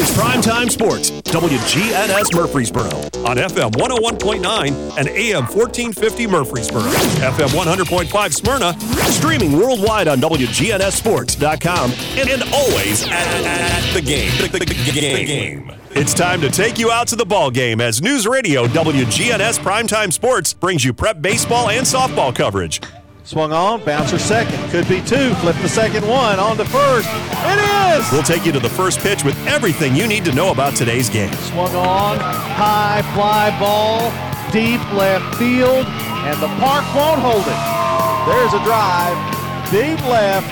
Is Primetime Sports, WGNS Murfreesboro, on FM 101.9 and AM 1450 Murfreesboro, FM 100.5 Smyrna, streaming worldwide on WGNSSports.com, and, and always at, at the game. The, the, the game. It's time to take you out to the ball game as News Radio WGNS Primetime Sports brings you prep baseball and softball coverage. Swung on, bouncer second. Could be two. Flip the second one. On to first. It is! We'll take you to the first pitch with everything you need to know about today's game. Swung on, high fly ball, deep left field, and the park won't hold it. There's a drive, deep left.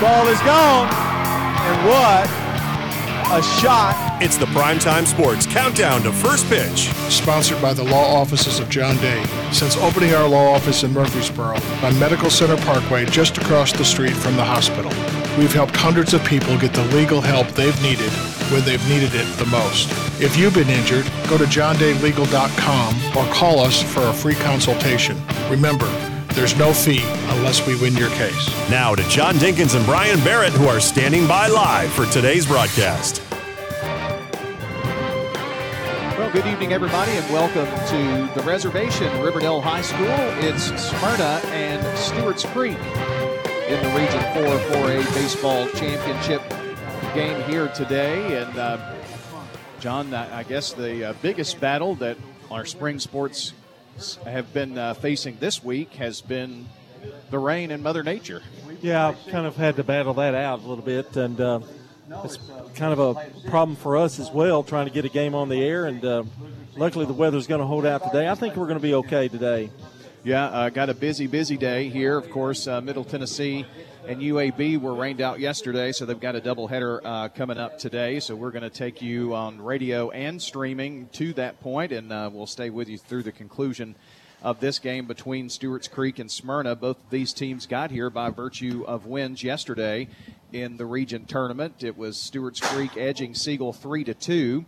Ball is gone. And what a shot. It's the Primetime Sports Countdown to First Pitch. Sponsored by the law offices of John Day. Since opening our law office in Murfreesboro on Medical Center Parkway just across the street from the hospital, we've helped hundreds of people get the legal help they've needed when they've needed it the most. If you've been injured, go to johndaylegal.com or call us for a free consultation. Remember, there's no fee unless we win your case. Now to John Dinkins and Brian Barrett, who are standing by live for today's broadcast. Good evening, everybody, and welcome to the reservation, Riverdale High School. It's Smyrna and Stewart's Creek in the Region 4 4A Baseball Championship game here today. And, uh, John, I guess the uh, biggest battle that our spring sports have been uh, facing this week has been the rain and Mother Nature. Yeah, I've kind of had to battle that out a little bit, and uh, it's kind of a problem for us as well, trying to get a game on the air. And uh, luckily, the weather's going to hold out today. I think we're going to be okay today. Yeah, uh, got a busy, busy day here. Of course, uh, Middle Tennessee and UAB were rained out yesterday, so they've got a doubleheader uh, coming up today. So we're going to take you on radio and streaming to that point, and uh, we'll stay with you through the conclusion of this game between Stewart's Creek and Smyrna. Both of these teams got here by virtue of wins yesterday in the region tournament. It was Stewart's Creek edging Siegel three to two,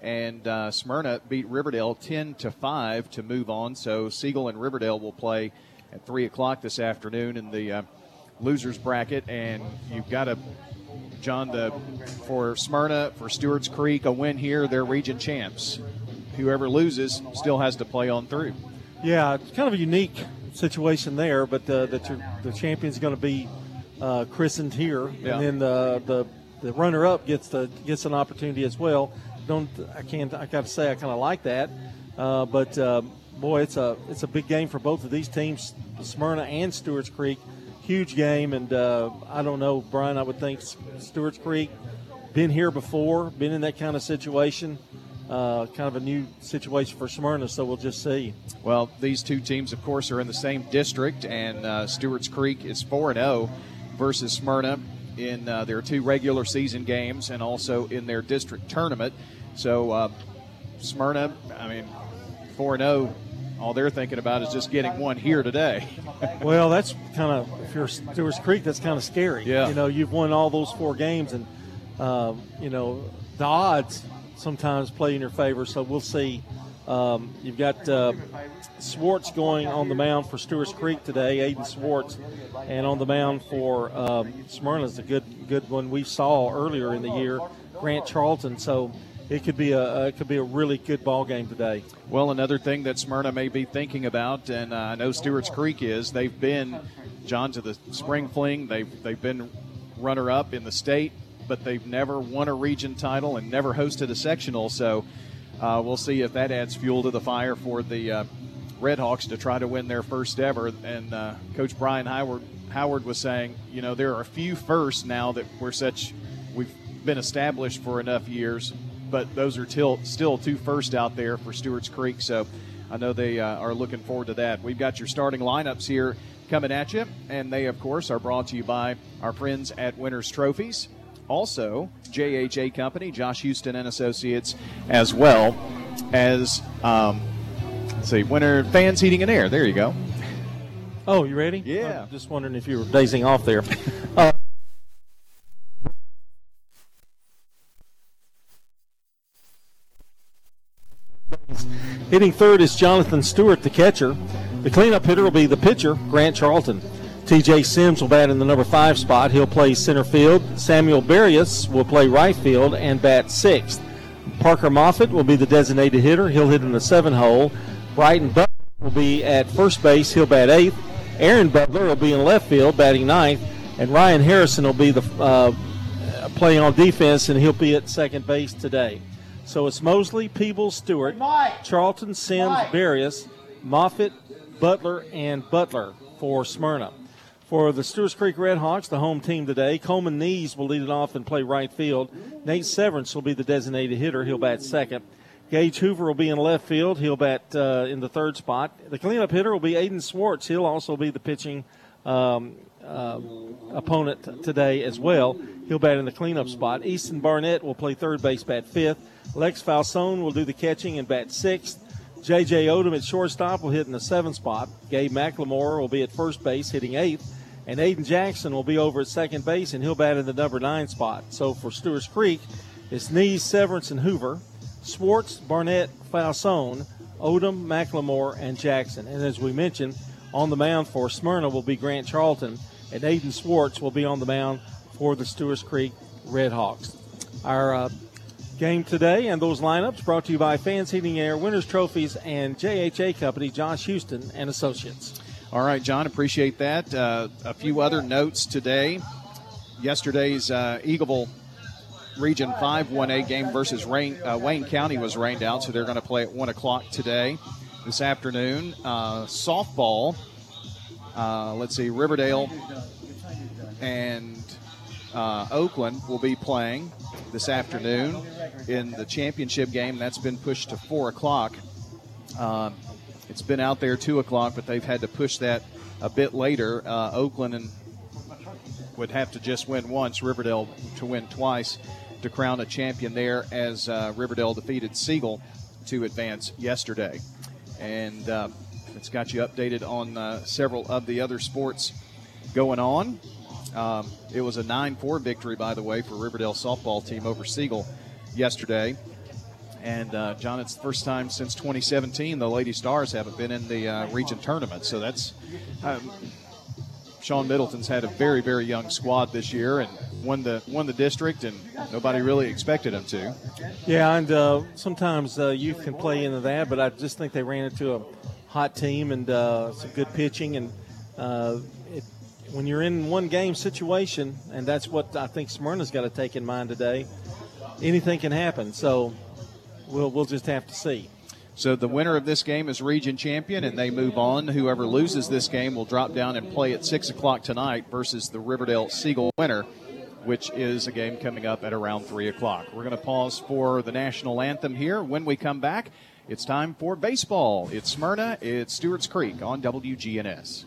and uh, Smyrna beat Riverdale ten to five to move on. So Siegel and Riverdale will play at three o'clock this afternoon in the uh, losers bracket, and you've got to. John, the, for Smyrna, for Stewart's Creek, a win here, they're region champs. Whoever loses still has to play on through. Yeah, it's kind of a unique situation there, but uh, the, the champion's going to be uh, christened here, yeah. and then the the, the runner up gets the gets an opportunity as well. Don't I can't I got to say I kind of like that, uh, but uh, boy, it's a it's a big game for both of these teams, Smyrna and Stewart's Creek. Huge game, and uh, I don't know, Brian. I would think Stewart's Creek been here before, been in that kind of situation uh, kind of a new situation for Smyrna, so we'll just see. Well, these two teams, of course, are in the same district, and uh, Stewart's Creek is 4 0 versus Smyrna in uh, their two regular season games and also in their district tournament. So, uh, Smyrna, I mean, 4 0 all they're thinking about is just getting one here today. well, that's kind of if you're Stewart's Creek, that's kind of scary. Yeah. You know, you've won all those four games, and um, you know the odds sometimes play in your favor. So we'll see. Um, you've got uh, Swartz going on the mound for Stewart's Creek today, Aiden Swartz, and on the mound for um, Smyrna is a good good one we saw earlier in the year, Grant Charlton. So it could be a it could be a really good ball game today. Well, another thing that Smyrna may be thinking about, and uh, I know Stewart's Creek is, they've been John to the spring fling. They've they've been runner up in the state but they've never won a region title and never hosted a sectional. So uh, we'll see if that adds fuel to the fire for the uh, Redhawks to try to win their first ever. And uh, Coach Brian Howard Howard was saying, you know, there are a few firsts now that we're such we've been established for enough years, but those are till, still two first out there for Stewart's Creek. So I know they uh, are looking forward to that. We've got your starting lineups here coming at you, and they, of course, are brought to you by our friends at Winners Trophies also JHA Company, Josh Houston and Associates, as well as um, let's see, Winter Fans Heating and Air. There you go. Oh, you ready? Yeah. I'm just wondering if you were dazing off there. uh, Hitting third is Jonathan Stewart, the catcher. The cleanup hitter will be the pitcher, Grant Charlton. TJ Sims will bat in the number five spot. He'll play center field. Samuel Barrios will play right field and bat sixth. Parker Moffitt will be the designated hitter. He'll hit in the seven hole. Brighton Butler will be at first base. He'll bat eighth. Aaron Butler will be in left field, batting ninth. And Ryan Harrison will be the uh, playing on defense, and he'll be at second base today. So it's Mosley, Peebles, Stewart, Charlton, Sims, Barrios, Moffitt, Butler, and Butler for Smyrna. For the Stewarts Creek Redhawks, the home team today, Coleman Nees will lead it off and play right field. Nate Severance will be the designated hitter. He'll bat second. Gage Hoover will be in left field. He'll bat uh, in the third spot. The cleanup hitter will be Aiden Swartz. He'll also be the pitching um, uh, opponent today as well. He'll bat in the cleanup spot. Easton Barnett will play third base, bat fifth. Lex Falsone will do the catching and bat sixth. J.J. Odom at shortstop will hit in the seventh spot. Gabe McLemore will be at first base, hitting eighth. And Aiden Jackson will be over at second base, and he'll bat in the number nine spot. So for Stewart's Creek, it's Nees, Severance, and Hoover. Swartz, Barnett, Falsone, Odom, McLemore, and Jackson. And as we mentioned, on the mound for Smyrna will be Grant Charlton, and Aiden Swartz will be on the mound for the Stewart's Creek Redhawks. Our uh, game today and those lineups brought to you by Fans Heating Air, Winners Trophies, and JHA Company, Josh Houston and Associates. All right, John, appreciate that. Uh, a few other notes today. Yesterday's uh, Eagleville Region 5 1A game versus Rain, uh, Wayne County was rained out, so they're going to play at 1 o'clock today, this afternoon. Uh, softball, uh, let's see, Riverdale and uh, Oakland will be playing this afternoon in the championship game. That's been pushed to 4 o'clock. Um, it's been out there 2 o'clock, but they've had to push that a bit later. Uh, Oakland and would have to just win once, Riverdale to win twice to crown a champion there as uh, Riverdale defeated Siegel to advance yesterday. And uh, it's got you updated on uh, several of the other sports going on. Um, it was a 9 4 victory, by the way, for Riverdale softball team over Siegel yesterday. And uh, John, it's the first time since 2017 the Lady Stars haven't been in the uh, region tournament. So that's um, Sean Middleton's had a very, very young squad this year and won the won the district, and nobody really expected him to. Yeah, and uh, sometimes uh, youth can play into that, but I just think they ran into a hot team and uh, some good pitching, and uh, it, when you're in one game situation, and that's what I think Smyrna's got to take in mind today. Anything can happen, so we'll we'll just have to see. So the winner of this game is region champion, and they move on. Whoever loses this game will drop down and play at six o'clock tonight versus the Riverdale Siegel winner, which is a game coming up at around three o'clock. We're going to pause for the national anthem here. When we come back, it's time for baseball. It's Smyrna. It's Stewart's Creek on WGNS.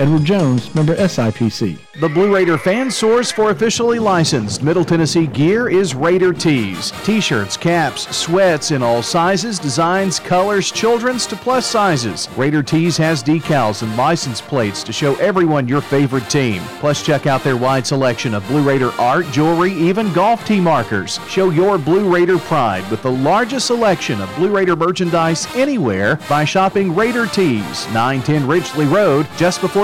Edward Jones, member SIPC. The Blue Raider fan source for officially licensed Middle Tennessee gear is Raider Tees. T shirts, caps, sweats in all sizes, designs, colors, children's to plus sizes. Raider Tees has decals and license plates to show everyone your favorite team. Plus, check out their wide selection of Blue Raider art, jewelry, even golf tee markers. Show your Blue Raider pride with the largest selection of Blue Raider merchandise anywhere by shopping Raider Tees, 910 Ridgely Road, just before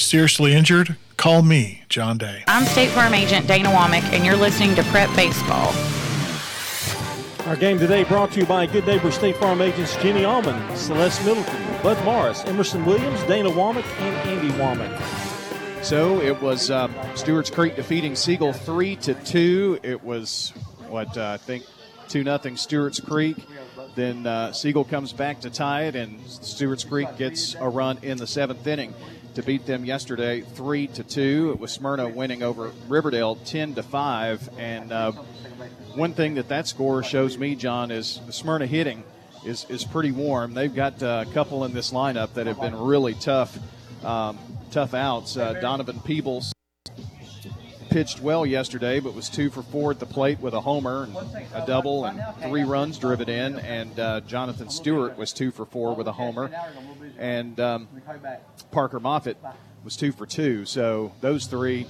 Seriously injured? Call me, John Day. I'm State Farm Agent Dana Womack, and you're listening to Prep Baseball. Our game today brought to you by Good Neighbor State Farm agents Jenny Allman, Celeste Middleton, Bud Morris, Emerson Williams, Dana Womack, and Andy Womack. So it was um, Stewart's Creek defeating Siegel three to two. It was what uh, I think two nothing Stewart's Creek. Then uh, Siegel comes back to tie it, and Stewart's Creek gets a run in the seventh inning to beat them yesterday three to two. It was Smyrna winning over Riverdale ten to five. And uh, one thing that that score shows me, John, is Smyrna hitting is is pretty warm. They've got uh, a couple in this lineup that have been really tough. Um, tough outs. Uh, Donovan Peebles pitched well yesterday, but was two for four at the plate with a homer, and a double, and three runs driven in. And uh, Jonathan Stewart was two for four with a homer, and um, Parker Moffitt was two for two. So those three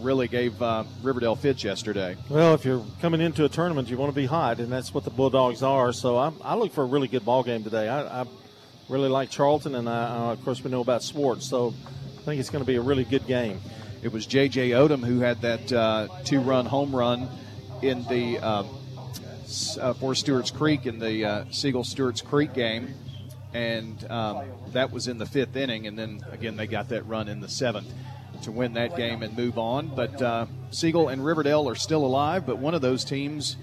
really gave uh, Riverdale fits yesterday. Well, if you're coming into a tournament, you want to be hot, and that's what the Bulldogs are. So I, I look for a really good ball game today. I, I really like Charlton, and I, uh, of course we know about Swartz. So I think it's going to be a really good game. It was J.J. Odom who had that uh, two-run home run in the um, uh, for Stewart's Creek in the uh, Siegel Stewart's Creek game, and um, that was in the fifth inning. And then again, they got that run in the seventh to win that game and move on. But uh, Siegel and Riverdale are still alive, but one of those teams.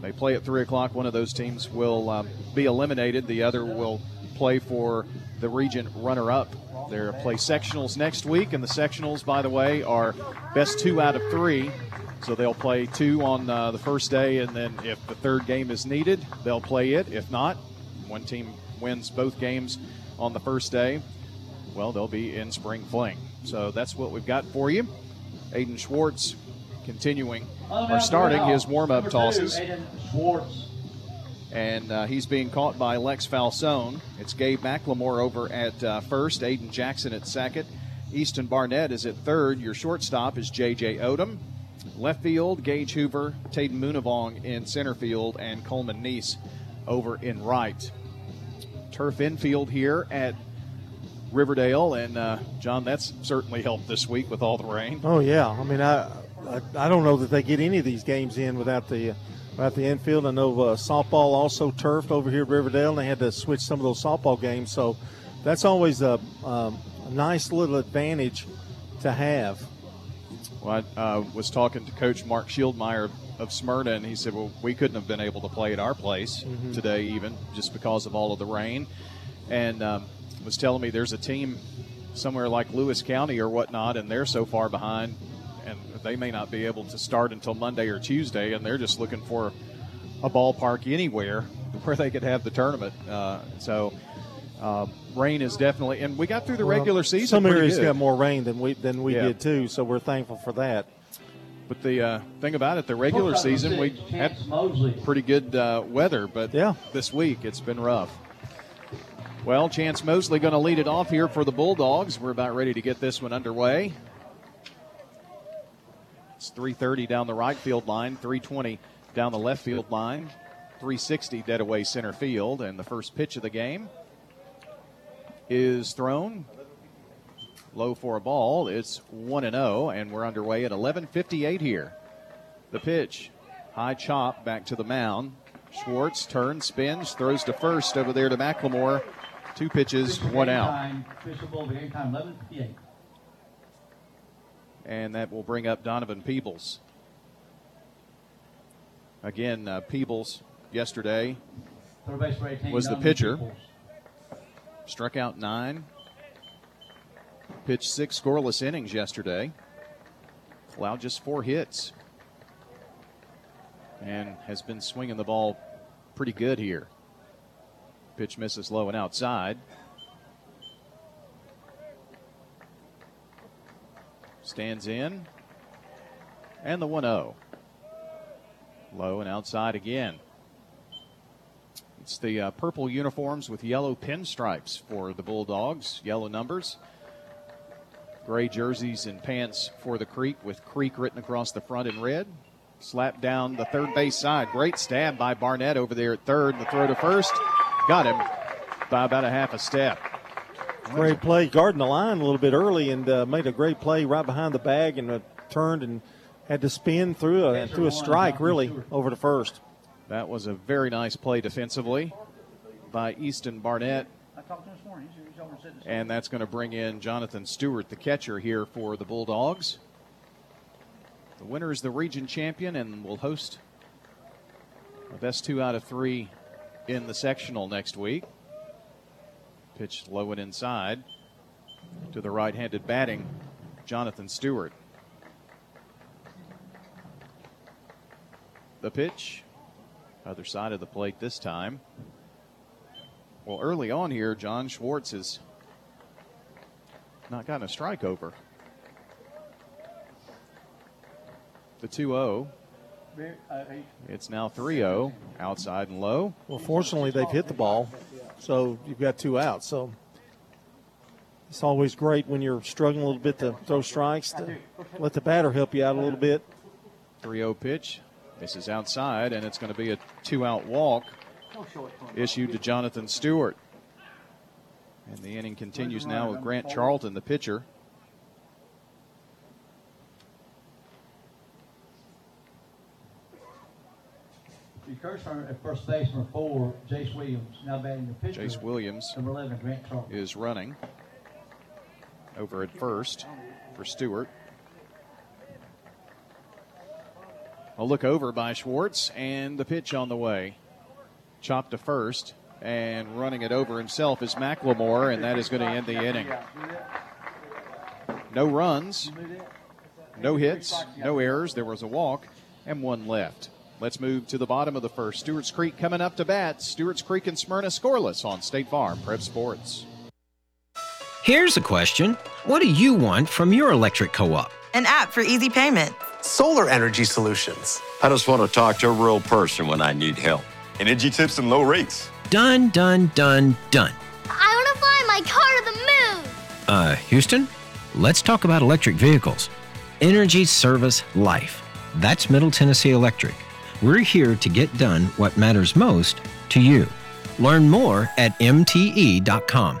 They play at 3 o'clock. One of those teams will um, be eliminated. The other will play for the region runner up. They'll play sectionals next week, and the sectionals, by the way, are best two out of three. So they'll play two on uh, the first day, and then if the third game is needed, they'll play it. If not, one team wins both games on the first day, well, they'll be in spring fling. So that's what we've got for you. Aiden Schwartz continuing or starting his warm up tosses. And uh, he's being caught by Lex Falsone. It's Gabe McLemore over at uh, first, Aiden Jackson at second. Easton Barnett is at third. Your shortstop is J.J. Odom. Left field, Gage Hoover, Taden Moonavong in center field, and Coleman Neese over in right. Turf infield here at Riverdale, and uh, John, that's certainly helped this week with all the rain. Oh yeah, I mean, I, I, I don't know that they get any of these games in without the without the infield. I know uh, softball also turfed over here at Riverdale, and they had to switch some of those softball games. So that's always a, um, a nice little advantage to have. Well, I uh, was talking to Coach Mark Shieldmeyer of Smyrna, and he said, "Well, we couldn't have been able to play at our place mm-hmm. today, even just because of all of the rain." And um, was telling me there's a team somewhere like Lewis County or whatnot, and they're so far behind, they may not be able to start until Monday or Tuesday, and they're just looking for a ballpark anywhere where they could have the tournament. Uh, so. Uh, rain is definitely, and we got through the well, regular season. Some areas good. got more rain than we than we yeah. did too, so we're thankful for that. But the uh, thing about it, the regular season, we had pretty good uh, weather, but yeah. this week it's been rough. Well, Chance Mosley going to lead it off here for the Bulldogs. We're about ready to get this one underway. It's 330 down the right field line, 320 down the left field line, 360 dead away center field, and the first pitch of the game is thrown low for a ball. It's 1 and 0 and we're underway at 11:58 here. The pitch, high chop back to the mound. Schwartz turns, spins, throws to first over there to McLemore. Two pitches, one out. And that will bring up Donovan Peebles. Again, uh, Peebles yesterday was the pitcher. Struck out nine. Pitched six scoreless innings yesterday. Allowed just four hits. And has been swinging the ball pretty good here. Pitch misses low and outside. Stands in. And the 1 0. Low and outside again. It's the uh, purple uniforms with yellow pinstripes for the Bulldogs, yellow numbers. Gray jerseys and pants for the Creek with Creek written across the front in red. Slap down the third base side. Great stab by Barnett over there at third. The throw to first got him by about a half a step. Great play, guarding the line a little bit early, and uh, made a great play right behind the bag, and uh, turned and had to spin through a through a strike really over the first. That was a very nice play defensively by Easton Barnett. And that's going to bring in Jonathan Stewart, the catcher here for the Bulldogs. The winner is the region champion and will host a best two out of three in the sectional next week. Pitch low and inside to the right handed batting, Jonathan Stewart. The pitch, other side of the plate this time. Well, early on here, John Schwartz has not gotten a strike over. The 2 0. It's now 3 0, outside and low. Well, fortunately, they've hit the ball, so you've got two outs. So it's always great when you're struggling a little bit to throw strikes to let the batter help you out a little bit. 3 0 pitch. This is outside, and it's going to be a two out walk issued to Jonathan Stewart. And the inning continues now with Grant Charlton, the pitcher. At first base number four, Jace Williams, now batting the pitcher. Jace Williams number 11, Grant Charlton. is running over at first for Stewart. A look over by Schwartz, and the pitch on the way. Chopped to first, and running it over himself is McLemore, and that is going to end the inning. No runs, no hits, no errors. There was a walk, and one left. Let's move to the bottom of the first. Stewart's Creek coming up to bat. Stewart's Creek and Smyrna scoreless on State Farm Prep Sports. Here's a question What do you want from your electric co op? An app for easy payment. Solar energy solutions. I just want to talk to a real person when I need help. Energy tips and low rates. Done, done, done, done. I want to fly my car to the moon. Uh, Houston, let's talk about electric vehicles. Energy Service Life. That's Middle Tennessee Electric. We're here to get done what matters most to you. Learn more at MTE.com.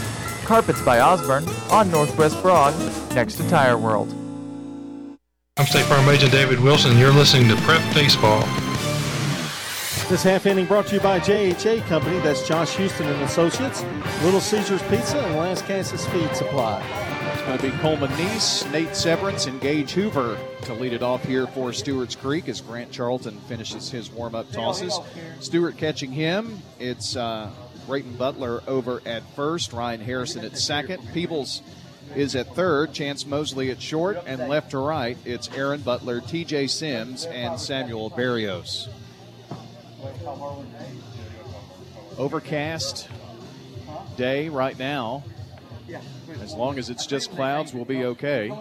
Carpets by Osborne on Northwest Broad, next to Tire World. I'm State Farm Agent David Wilson. You're listening to Prep Baseball. This half inning brought to you by JHA Company. That's Josh Houston and Associates, Little Caesars Pizza, and Lascassas Feed Supply. It's going to be Coleman Neese, Nate Severance, and Gage Hoover to lead it off here for Stewart's Creek as Grant Charlton finishes his warm-up tosses. Stewart catching him. It's uh, Brayton Butler over at first, Ryan Harrison at second. Peebles is at third, Chance Mosley at short, and left to right, it's Aaron Butler, TJ Sims, and Samuel Barrios. Overcast day right now. As long as it's just clouds, we'll be okay.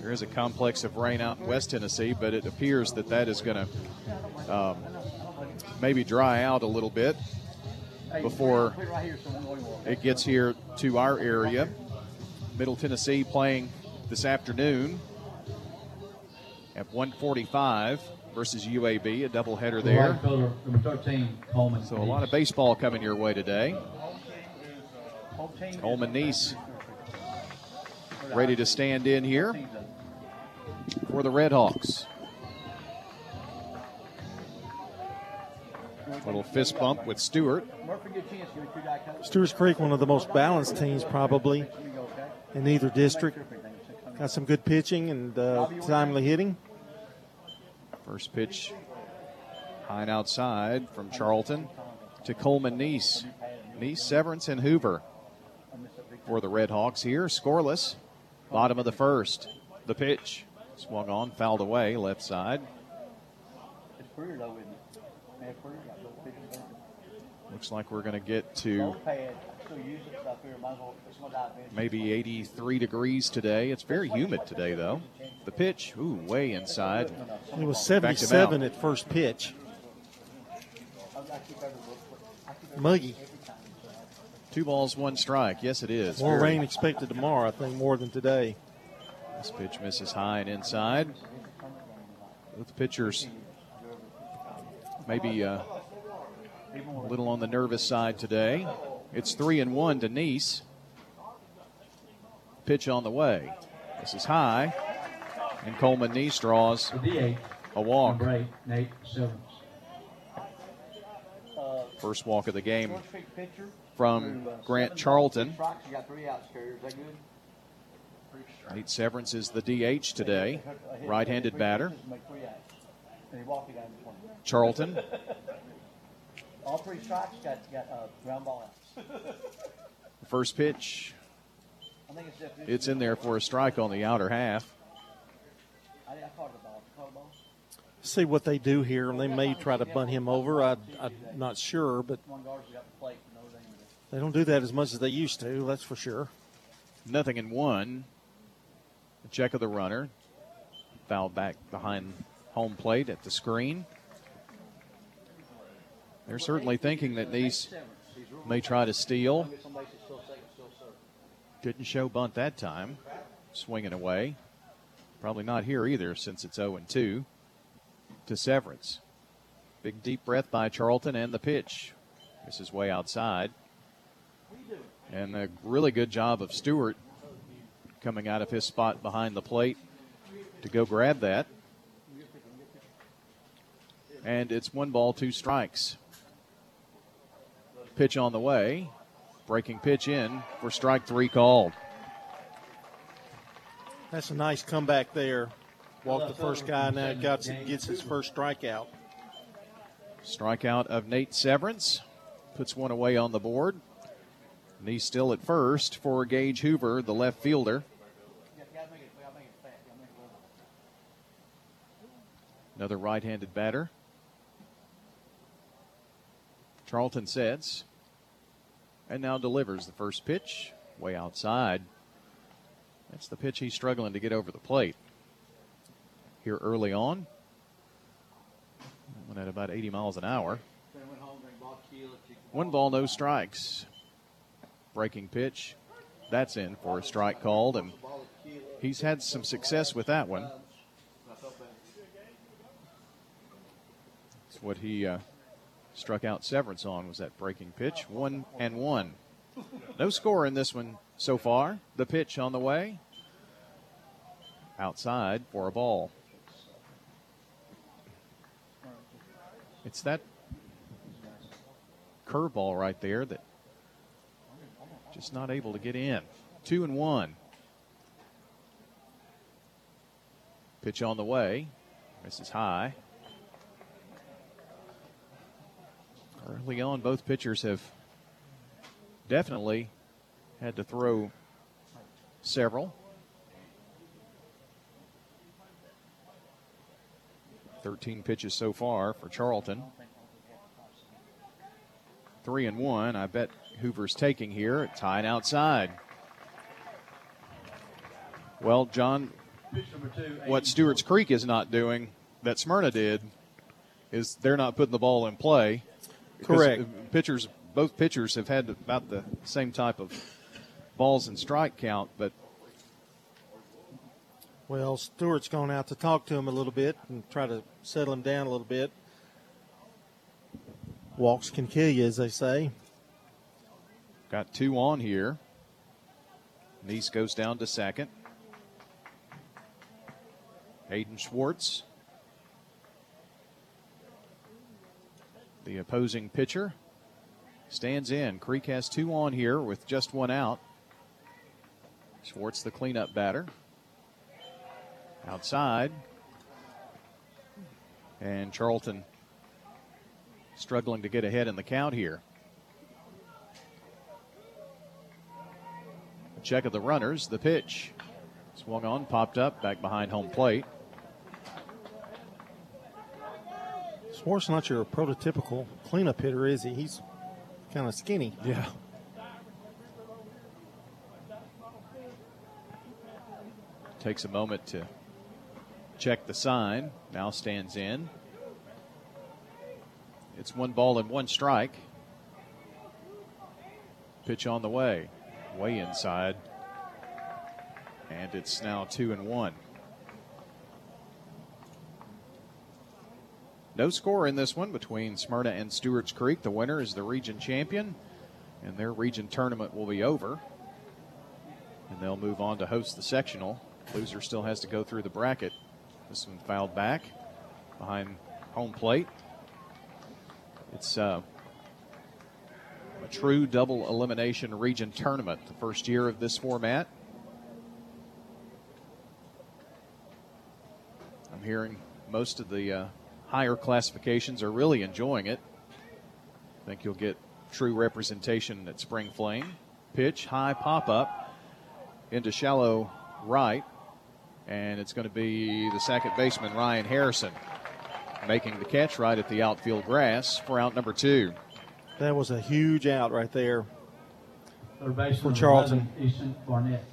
There is a complex of rain out in West Tennessee, but it appears that that is going to um, maybe dry out a little bit before it gets here to our area. Middle Tennessee playing this afternoon at 145 versus UAB, a doubleheader there. So a lot of baseball coming your way today. Coleman Nice ready to stand in here for the Red Little fist bump with Stewart. Stewart's Creek, one of the most balanced teams probably in either district. Got some good pitching and uh, timely hitting. First pitch high and outside from Charlton to Coleman Nice. Nice, Severance, and Hoover for the Red Hawks here. Scoreless. Bottom of the first. The pitch swung on, fouled away, left side. Looks like we're going to get to maybe 83 degrees today. It's very humid today, though. The pitch, ooh, way inside. It was 77 at first pitch. Muggy. Two balls, one strike. Yes, it is. More Very- rain expected tomorrow, I think, more than today. This pitch misses high and inside. Both pitchers maybe uh, a little on the nervous side today. It's three and one to Nice. Pitch on the way. This is high, and Coleman Nice draws a walk. Number eight, First walk of the game from uh, Grant Charlton. You got three outs, Carrier. Is that good? Nate Severance is the DH today, right-handed batter. Make three outs. And he walked you down this one. Charlton All three strikes got got uh, ground ball outs. First pitch, I think it's just. it's in there for a strike on the outer half. I, I caught the ball. Ball. See what they do here, and they may try to bunt him over. I, I'm not sure, but One guard's got the plate. No, they they don't do that as much as they used to. That's for sure. Nothing in one. A check of the runner. Foul back behind home plate at the screen. They're certainly thinking that these may try to steal. Didn't show bunt that time. Swinging away. Probably not here either since it's 0 2 to Severance. Big deep breath by Charlton and the pitch. This is way outside. And a really good job of Stewart coming out of his spot behind the plate to go grab that. And it's one ball, two strikes. Pitch on the way. Breaking pitch in for strike three called. That's a nice comeback there. Walked the first guy, now got, gets his first strikeout. Strikeout of Nate Severance puts one away on the board. And he's still at first for Gage Hoover, the left fielder. You gotta make it. You gotta make it fat. You gotta make it level. Another right handed batter. Charlton sets and now delivers the first pitch way outside. That's the pitch he's struggling to get over the plate. Here early on, went at about 80 miles an hour. One ball, no strikes. Breaking pitch. That's in for a strike called, and he's had some success with that one. That's what he uh, struck out Severance on was that breaking pitch. One and one. No score in this one so far. The pitch on the way. Outside for a ball. It's that curveball right there that just not able to get in. Two and one. Pitch on the way. This is high. Early on, both pitchers have definitely had to throw several. 13 pitches so far for Charlton. Three and one. I bet Hoover's taking here. Tied outside. Well, John, what Stewart's Creek is not doing that Smyrna did is they're not putting the ball in play. Correct. Pitchers, both pitchers have had about the same type of balls and strike count, but Well, Stewart's gone out to talk to him a little bit and try to settle him down a little bit. Walks can kill you, as they say. got two on here. Nice goes down to second. Hayden Schwartz, the opposing pitcher, stands in. Creek has two on here with just one out. Schwartz, the cleanup batter. Outside. And Charlton struggling to get ahead in the count here. A check of the runners, the pitch. Swung on, popped up, back behind home plate. Swartz not your prototypical cleanup hitter, is he? He's kind of skinny. Yeah. Takes a moment to check the sign. Now stands in. It's one ball and one strike. Pitch on the way, way inside. And it's now two and one. No score in this one between Smyrna and Stewart's Creek. The winner is the region champion, and their region tournament will be over. And they'll move on to host the sectional. Loser still has to go through the bracket. This one fouled back behind home plate. It's uh, a true double elimination region tournament, the first year of this format. I'm hearing most of the uh, higher classifications are really enjoying it. I think you'll get true representation at Spring Fling. Pitch, high pop up into shallow right, and it's going to be the second baseman, Ryan Harrison, making the catch right at the outfield grass for out number two. That was a huge out right there for Charlton. Easton Barnett.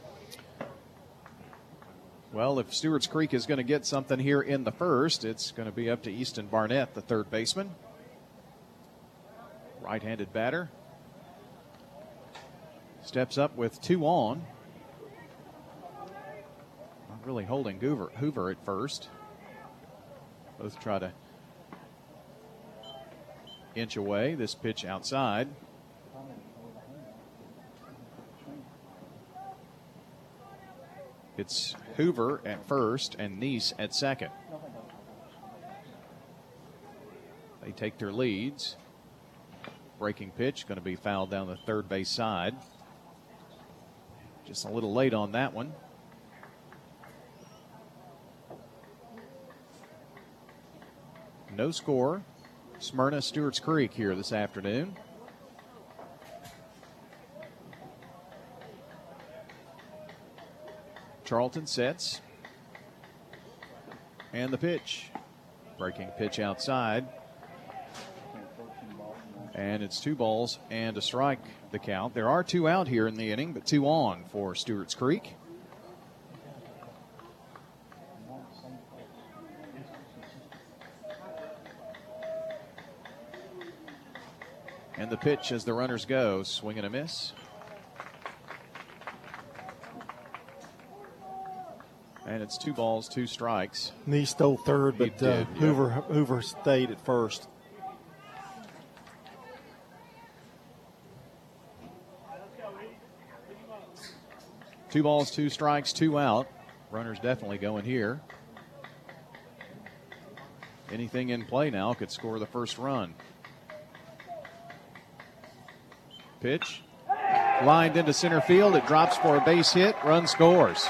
Well, if Stewart's Creek is going to get something here in the first, it's going to be up to Easton Barnett, the third baseman. Right handed batter. Steps up with two on. Not really holding Hoover, Hoover at first. Both try to inch away. This pitch outside. It's Hoover at first and Nice at second. They take their leads. Breaking pitch going to be fouled down the third base side. Just a little late on that one. No score. Smyrna Stewart's Creek here this afternoon. Charlton sets. And the pitch. Breaking pitch outside. And it's two balls and a strike, the count. There are two out here in the inning, but two on for Stewart's Creek. And the pitch as the runners go, swing and a miss. And it's two balls, two strikes. Knee stole third, but did, uh, yeah. Hoover Hoover stayed at first. Two balls, two strikes, two out. Runners definitely going here. Anything in play now could score the first run. Pitch. Lined into center field. It drops for a base hit. Run scores.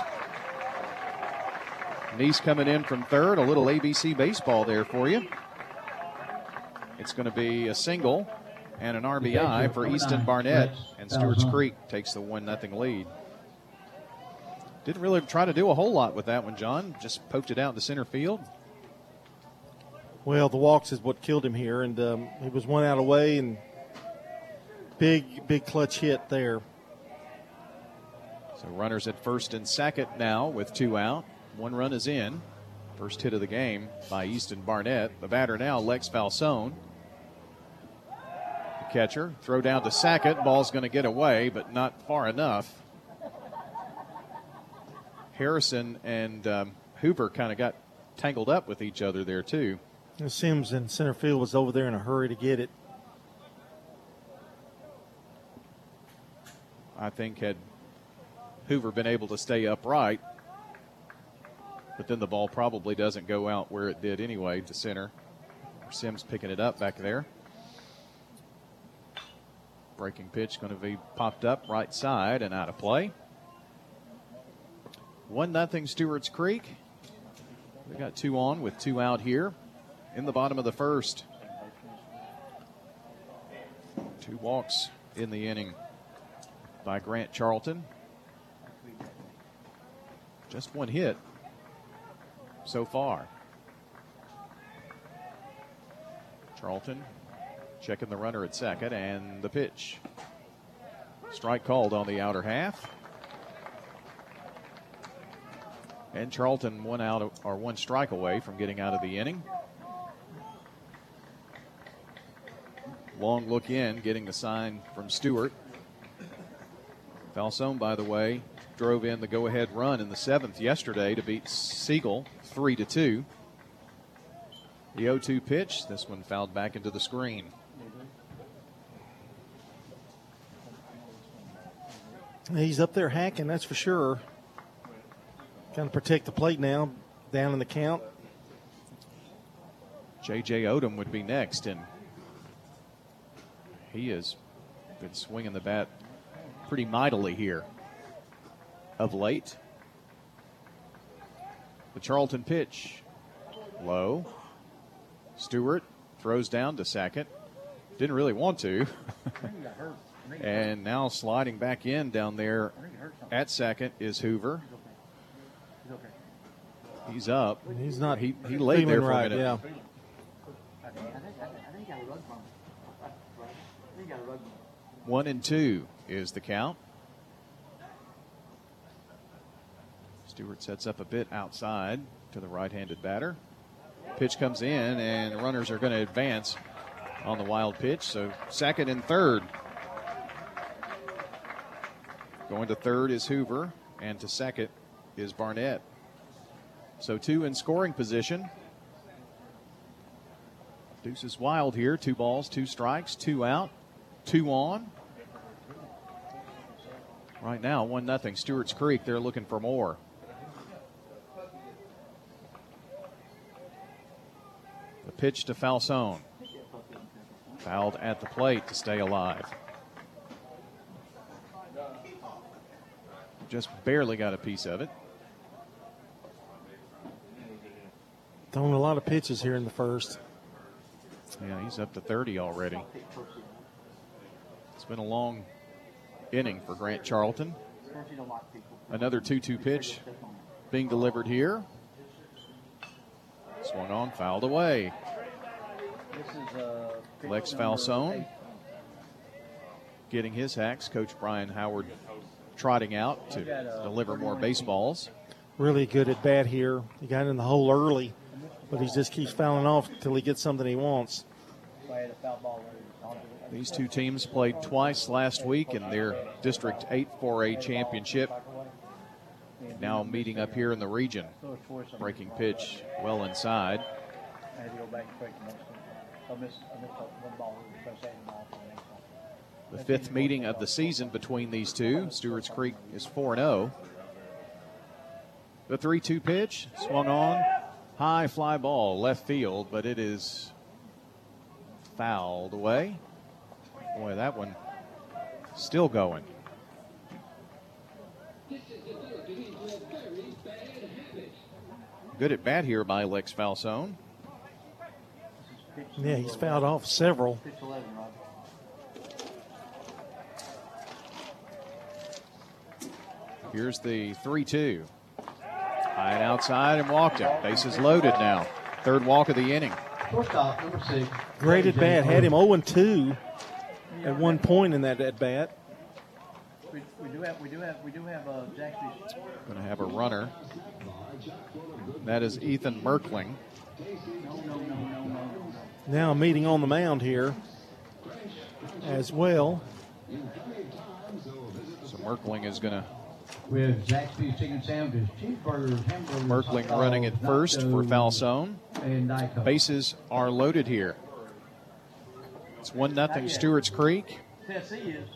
Neese coming in from third. A little ABC baseball there for you. It's going to be a single and an RBI for Easton Barnett. And Stewart's Creek takes the 1 0 lead. Didn't really try to do a whole lot with that one, John. Just poked it out to center field. Well, the walks is what killed him here, and um, he was one out away, and big big clutch hit there. So runners at first and second now with two out. One run is in. First hit of the game by Easton Barnett. The batter now, Lex Falsone. The catcher, throw down to second. Ball's going to get away, but not far enough. Harrison and um, Hoover kind of got tangled up with each other there, too. And Sims in center field was over there in a hurry to get it. I think had Hoover been able to stay upright, but then the ball probably doesn't go out where it did anyway to center. Sims picking it up back there. Breaking pitch going to be popped up right side and out of play. One nothing Stewart's Creek. They got two on with two out here in the bottom of the first. Two walks in the inning by Grant Charlton. Just one hit so far. Charlton checking the runner at second and the pitch. Strike called on the outer half. And Charlton one out or one strike away from getting out of the inning. Long look in, getting the sign from Stewart. Falsone, by the way, drove in the go-ahead run in the seventh yesterday to beat Siegel three to two. The 0-2 pitch. This one fouled back into the screen. He's up there hacking, that's for sure. Kind of protect the plate now, down in the count. J.J. Odom would be next, and he has been swinging the bat pretty mightily here of late. The Charlton pitch, low. Stewart throws down to second. Didn't really want to. and now sliding back in down there at second is Hoover. He's up. He's not. He, he laid there for right, a minute. Yeah. One and two is the count. Stewart sets up a bit outside to the right handed batter. Pitch comes in, and runners are going to advance on the wild pitch. So, second and third. Going to third is Hoover, and to second is Barnett. So, two in scoring position. Deuce is wild here. Two balls, two strikes, two out, two on. Right now, one nothing. Stewart's Creek. They're looking for more. Pitch to Falsone. Fouled at the plate to stay alive. Just barely got a piece of it. Throwing a lot of pitches here in the first. Yeah, he's up to 30 already. It's been a long inning for Grant Charlton. Another 2 2 pitch being delivered here. Swung on, fouled away. Lex Falsone getting his hacks. Coach Brian Howard trotting out to deliver more baseballs. Really good at bat here. He got in the hole early, but he just keeps fouling off until he gets something he wants. These two teams played twice last week in their District 8 4A championship. Now meeting up here in the region. Breaking pitch well inside. The fifth meeting of the season between these two. Stewart's Creek is 4 0. The 3 2 pitch swung on. High fly ball, left field, but it is fouled away. Boy, that one still going. Good at bat here by Lex Falsone. Yeah, he's fouled off several. Here's the 3 2. High and outside and walked him. Bases loaded now. Third walk of the inning. Shortstop, number six. Great at bat. Had him 0 2 at one point in that at bat. We, we do have, we do have, we do have uh, Zaxby's. Going to have a runner. That is Ethan Merkling. Now a meeting on the mound here as well. So Merkling is going to. We have Zaxby's chicken sandwiches, cheeseburgers, hamburgers. Merkling running at first for nachos, Falsone. And Bases are loaded here. It's 1 0 Stewart's Creek. Tennessee is.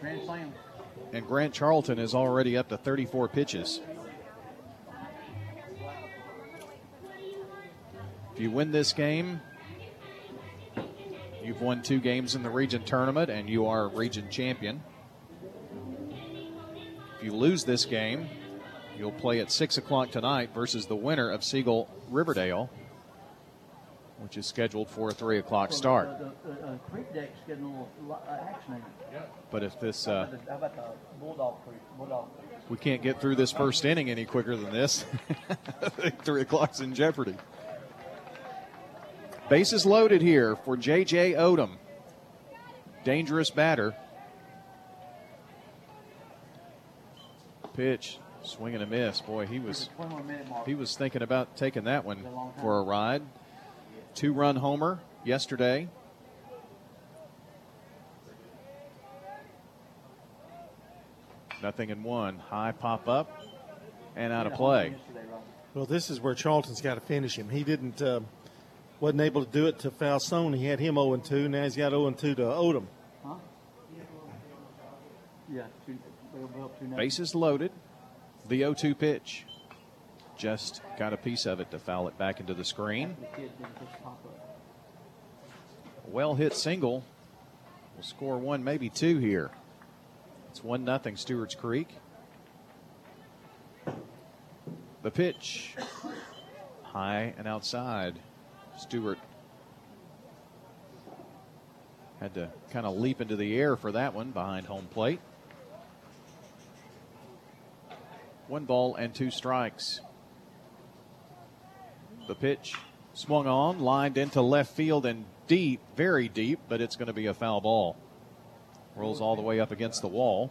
Grand Slam. And Grant Charlton is already up to 34 pitches. If you win this game, you've won two games in the region tournament and you are a region champion. If you lose this game, you'll play at 6 o'clock tonight versus the winner of Siegel Riverdale, which is scheduled for a 3 o'clock start. The, the, uh, Creek Deck's getting a little li- uh, action in it. But if this, uh, about the- How about the Bulldog we can't get through this first inning any quicker than this, three o'clock's in jeopardy. Bases loaded here for J.J. Odom. Dangerous batter. Pitch, swing and a miss. Boy, he was he was thinking about taking that one for a ride. Two run homer yesterday. Nothing in one. High pop up and out of play. Well, this is where Charlton's got to finish him. He didn't, uh, wasn't able to do it to Falsone. He had him 0 2. Now he's got 0 2 to Odom. Huh? Yeah, two, two now. Bases loaded. The 0 2 pitch. Just got a piece of it to foul it back into the screen. Well hit single. We'll score one, maybe two here. It's 1 nothing Stewart's Creek. The pitch. High and outside. Stewart had to kind of leap into the air for that one behind home plate. One ball and two strikes. The pitch swung on, lined into left field and deep, very deep, but it's going to be a foul ball. Rolls all the way up against the wall.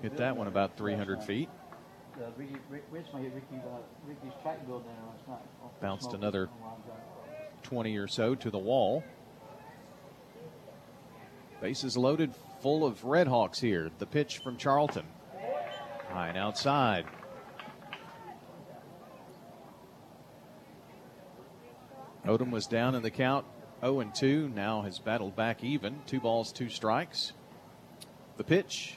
Hit that one about 300 feet. Uh, Ricky, Rick, Richmond hit Ricky, uh, Ricky's track there last night. Off Bounced another Oh, my God. 20 or so to the wall. Bases loaded, full of Red Hawks here. The pitch from Charlton. High and outside. Odom was down in the count 0 and 2, now has battled back even. Two balls, two strikes. The pitch,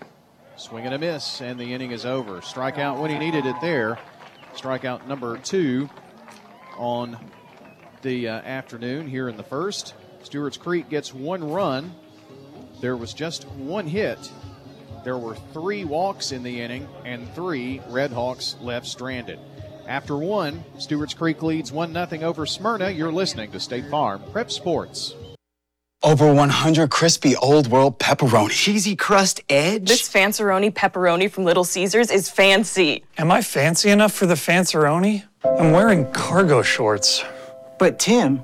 swing and a miss, and the inning is over. Strikeout when he needed it there. Strikeout number two on the uh, afternoon here in the first. Stewart's Creek gets one run. There was just one hit. There were three walks in the inning, and three Red Hawks left stranded. After one, Stewart's Creek leads 1 0 over Smyrna. You're listening to State Farm Prep Sports. Over 100 crispy old world pepperoni. Cheesy crust edge. This Fanceroni pepperoni from Little Caesars is fancy. Am I fancy enough for the Fanceroni? I'm wearing cargo shorts. But Tim,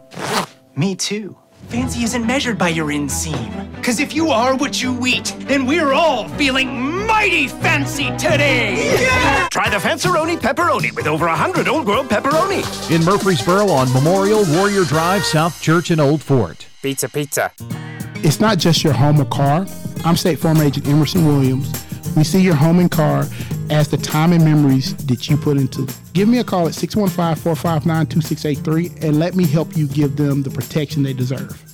me too. Fancy isn't measured by your inseam. Cause if you are what you eat, then we're all feeling mighty fancy today. Yeah! Try the Fanceroni pepperoni with over 100 Old World pepperoni. In Murfreesboro on Memorial Warrior Drive, South Church and Old Fort. Pizza, pizza. It's not just your home or car. I'm State Farm Agent Emerson Williams. We see your home and car as the time and memories that you put into it. Give me a call at 615 459 2683 and let me help you give them the protection they deserve.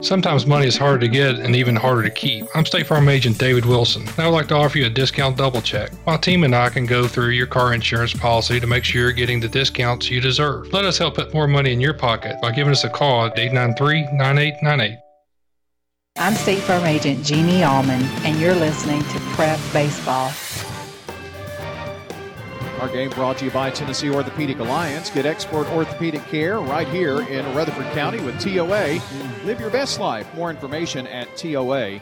Sometimes money is harder to get and even harder to keep. I'm State Farm Agent David Wilson, I would like to offer you a discount double check. My team and I can go through your car insurance policy to make sure you're getting the discounts you deserve. Let us help put more money in your pocket by giving us a call at 893 9898. I'm State Farm Agent Jeannie Allman, and you're listening to Prep Baseball. Our game brought to you by Tennessee Orthopedic Alliance. Get expert orthopedic care right here in Rutherford County with TOA. Live your best life. More information at TOA.com.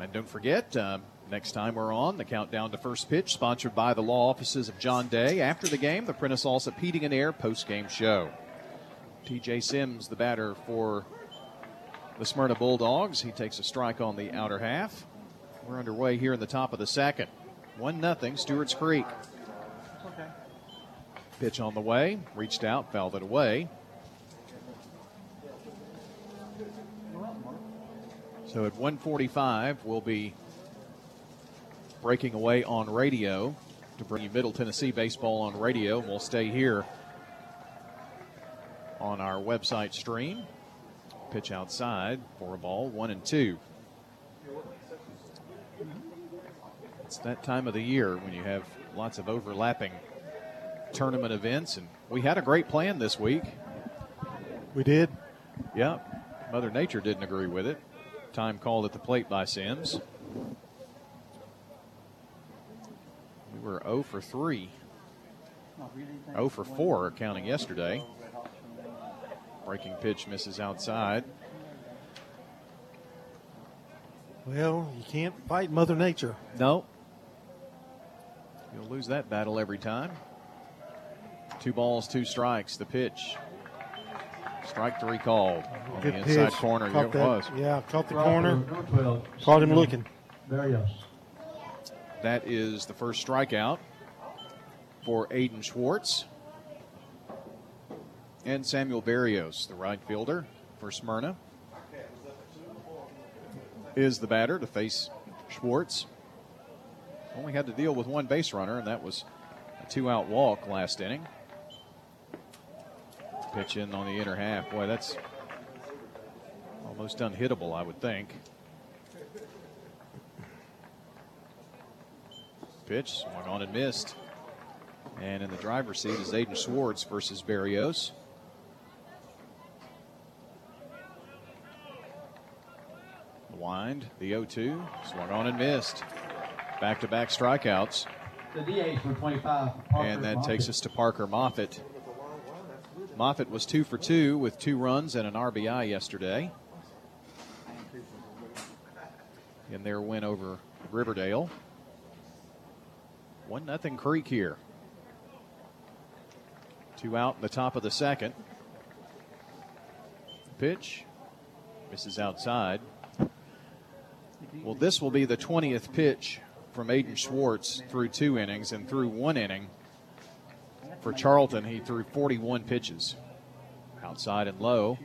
And don't forget, uh, next time we're on, the countdown to first pitch, sponsored by the law offices of John Day. After the game, the Prentice Allsup Heating and Air post-game show. TJ Sims, the batter for the Smyrna Bulldogs. He takes a strike on the outer half. We're underway here in the top of the second. 1 0, Stewart's Creek. Pitch on the way, reached out, fouled it away. So at 145, we'll be breaking away on radio to bring you Middle Tennessee baseball on radio. We'll stay here on our website stream. Pitch outside for a ball, one and two. It's that time of the year when you have lots of overlapping tournament events, and we had a great plan this week. We did. Yeah, Mother Nature didn't agree with it. Time called at the plate by Sims. We were 0 for 3. 0 for 4 counting yesterday. Breaking pitch misses outside. Well, you can't fight Mother Nature. No. You'll lose that battle every time. Two balls, two strikes. The pitch. Strike three called on Good the inside pitch. corner. Caught It was. Yeah, caught the corner. Caught him looking. Barrios. That is the first strikeout for Aiden Schwartz. And Samuel Barrios, the right fielder for Smyrna. is the batter to face Schwartz. Only had to deal with one base runner, and that was a two out walk last inning. Pitch in on the inner half. Boy, that's almost unhittable, I would think. Pitch swung on and missed. And in the driver's seat is Aiden Schwartz versus Barrios. Wind, the 0 2, swung on and missed. Back to back strikeouts. The DH for 25. and that takes us to Parker Moffitt. Moffitt was two for two with two runs and an RBI yesterday in their win over Riverdale. One nothing Creek here. Two out in the top of the second. Pitch misses outside. Well, this will be the 20th pitch from Aiden Schwartz through two innings and through one inning. For Charlton, he threw 41 pitches outside and low.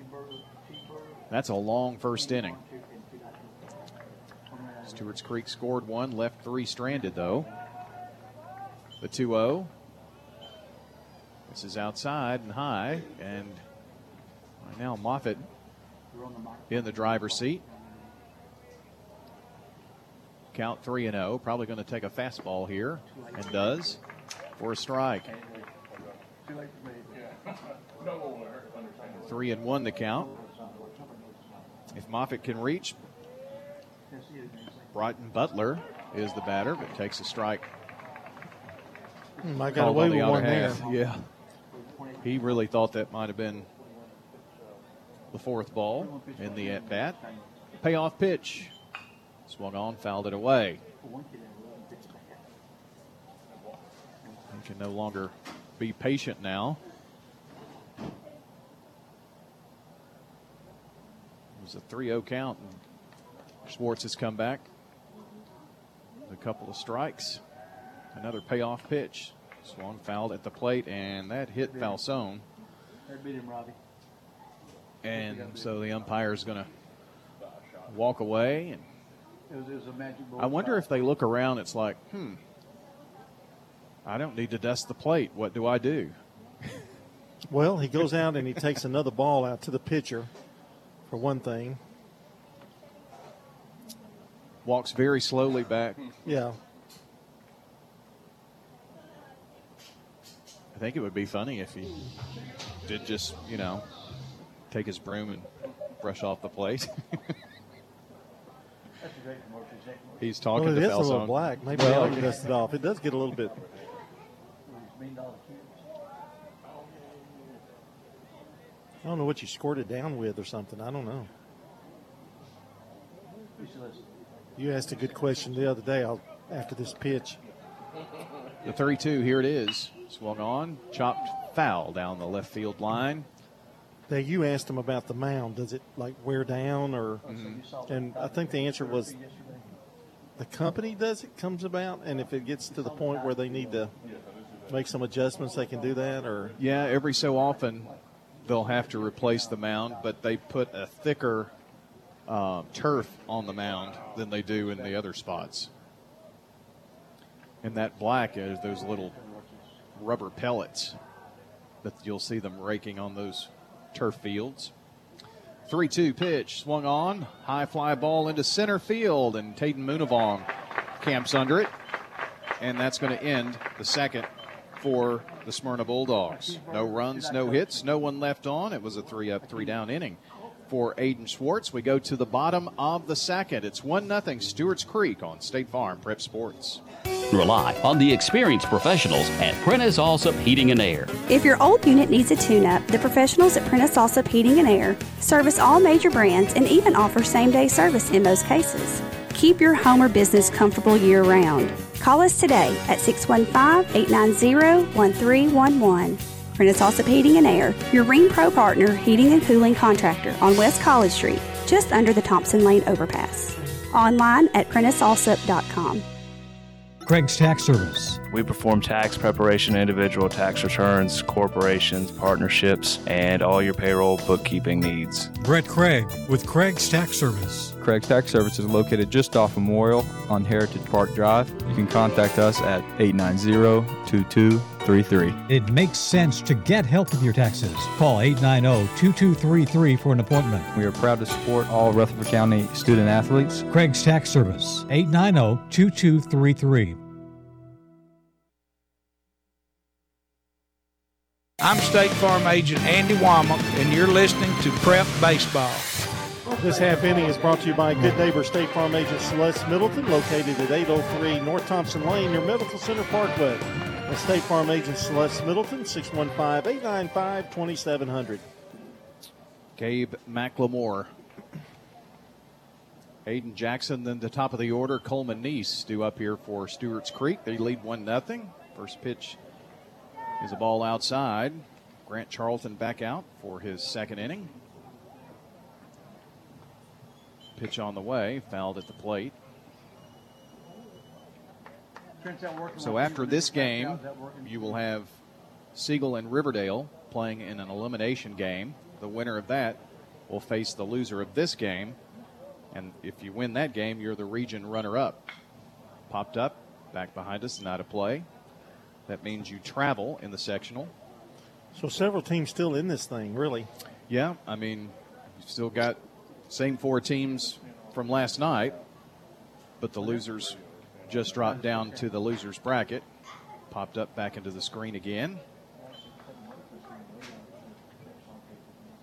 That's a long first inning. Stewart's Creek scored one, left three stranded though. The 2 0. This is outside and high, and right now Moffitt in the driver's seat. Count 3 and 0. Probably going to take a fastball here, and does for a strike. Three and one the count. If Moffitt can reach, Brighton Butler is the batter, but takes a strike. Hmm, I got away the with one there. half. Yeah. He really thought that might have been the fourth ball in the at bat. Payoff pitch. Swung on, fouled it away. He can no longer be patient now. It was a 3 0 count, and Schwartz has come back. A couple of strikes. Another payoff pitch. Swung fouled at the plate, and that hit Falsone. beat him, Robbie. And so the umpire is going to walk away. And It was, it was a magic ball. I wonder if they look around, it's like, hmm, I don't need to dust the plate. What do I do? Well, he goes out and he takes another ball out to the pitcher, for one thing. Walks very slowly back. Yeah. I think it would be funny if he did just, you know, take his broom and brush off the plate. That's a great promotion. Zach. He's talking well, it to is a little black. Maybe Well, I can dust it off. It does get a little bit. Million dollar kids. I don't know what you scored it down with or something. I don't know. You. You asked a good question the other day I'll, after this pitch. The 3 2, here it is. Swung on, chopped foul down the left field line. Now you asked him about the mound. Does it like wear down or? Mm-hmm. And I think the answer was the company does it comes about, and if it gets to the point where they need to make some adjustments, they can do that. Or Yeah, every so often they'll have to replace the mound, but they put a thicker uh, turf on the mound than they do in the other spots. And that black is those little rubber pellets that you'll see them raking on those turf fields. 3 2 pitch, swung on, high fly ball into center field, and Tayton Moonavong camps under it. And that's going to end the second for the Smyrna Bulldogs. No runs, no hits, no one left on. It was a three up, three down inning for Aiden Schwartz. We go to the bottom of the second. It's 1 0 Stewart's Creek on State Farm Prep Sports. Rely on the experienced professionals at Prentice Allsup Heating and Air. If your old unit needs a tune up, the professionals at Prentice Allsup Heating and Air service all major brands and even offer same day service in most cases. Keep your home or business comfortable year round. Call us today at 615 890 1311. Allsup Heating and Air, your Rheem Pro partner heating and cooling contractor on West College Street, just under the Thompson Lane overpass. Online at PrenticeAllsup.com. Craig's Tax Service. We perform tax preparation, individual tax returns, corporations, partnerships, and all your payroll bookkeeping needs. Brett Craig with Craig's Tax Service. Craig's Tax Service is located just off Memorial on Heritage Park Drive. You can contact us at 890-2233. It makes sense to get help with your taxes. Call 890-2233 for an appointment. We are proud to support all Rutherford County student athletes. Craig's Tax Service, 890-2233. I'm State Farm Agent Andy Womack, and you're listening to Prep Baseball. This half inning is brought to you by good neighbor State Farm agent Celeste Middleton, located at 803 North Thompson Lane near Medical Center Parkway. The State Farm agent Celeste Middleton, 615 895 2700. Gabe McLemore. Aiden Jackson, then the top of the order. Coleman Neese due up here for Stewart's Creek. They lead 1 0. First pitch is a ball outside. Grant Charlton back out for his second inning. Pitch on the way, fouled at the plate. So after this game, you will have Siegel and Riverdale playing in an elimination game. The winner of that will face the loser of this game. And if you win that game, you're the region runner up. Popped up, back behind us, not a play. That means you travel in the sectional. So several teams still in this thing, really. Yeah, I mean, you've still got same four teams from last night, but the losers just dropped down to the losers bracket. Popped up back into the screen again.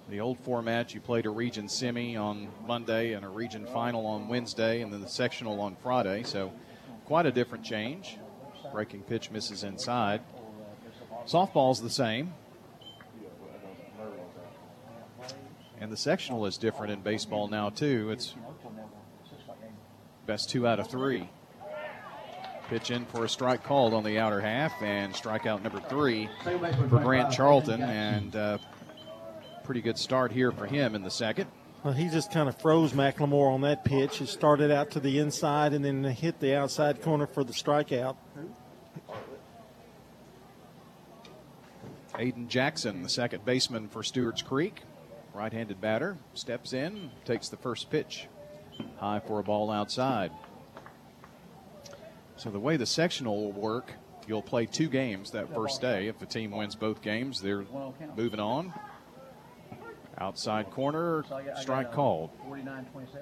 The old format, you played a region semi on Monday and a region final on Wednesday, and then the sectional on Friday. So, quite a different change. Breaking pitch misses inside. Softball's the same. And the sectional is different in baseball now, too. It's best two out of three. Pitch in for a strike called on the outer half, and strikeout number three for Grant Charlton. And uh, pretty good start here for him in the second. Well, he just kind of froze McLemore on that pitch. It started out to the inside and then hit the outside corner for the strikeout. Aiden Jackson, the second baseman for Stewart's Creek, right handed batter, steps in, takes the first pitch. High for a ball outside. So, the way the sectional will work, you'll play two games that first day. If the team wins both games, they're moving on. Outside corner, strike called.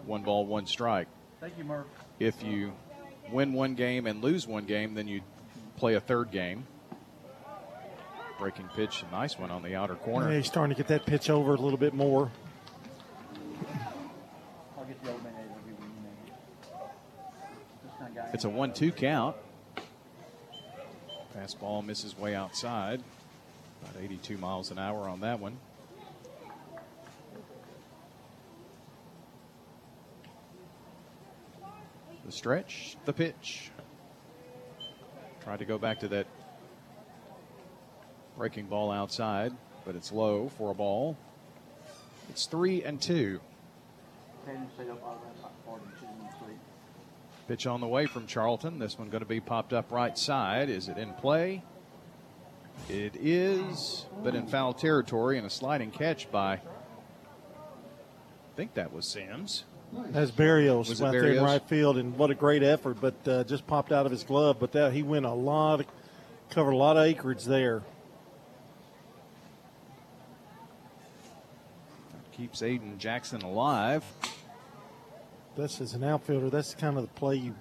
One ball, one strike. Thank you, Murph. If you win one game and lose one game, then you play a third game. Breaking pitch, a nice one on the outer corner. Yeah, he's starting to get that pitch over a little bit more. It's a 1 2 count. Fastball misses way outside. About 82 miles an hour on that one. The stretch, the pitch. Tried to go back to that breaking ball outside, but it's low for a ball. It's three and two. Pitch on the way from Charlton. This one going to be popped up right side. Is it in play? It is, but in foul territory and a sliding catch by, I think that was Sims. As Barrios Was out there in right field, and what a great effort! But uh, just popped out of his glove. But that he went a lot, of, covered a lot of acreage there. Keeps Aiden Jackson alive. That's as an outfielder. That's kind of the play you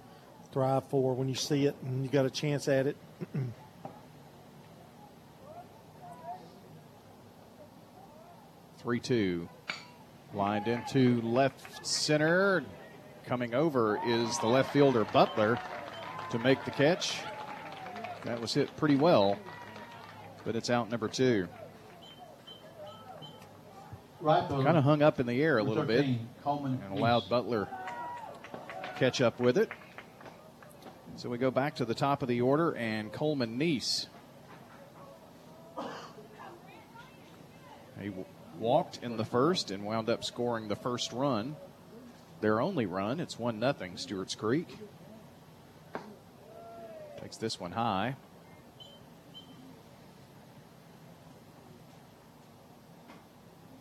thrive for when you see it and you got a chance at it. Three two. Lined into left center. Coming over is the left fielder Butler to make the catch. That was hit pretty well, but it's out number two. Right. Kind of hung up in the air a little bit 13, Coleman and allowed Butler catch up with it. So we go back to the top of the order and Coleman Neese. He w- walked in the first and wound up scoring the first run. Their only run. It's 1 0 Stewart's Creek. Takes this one high.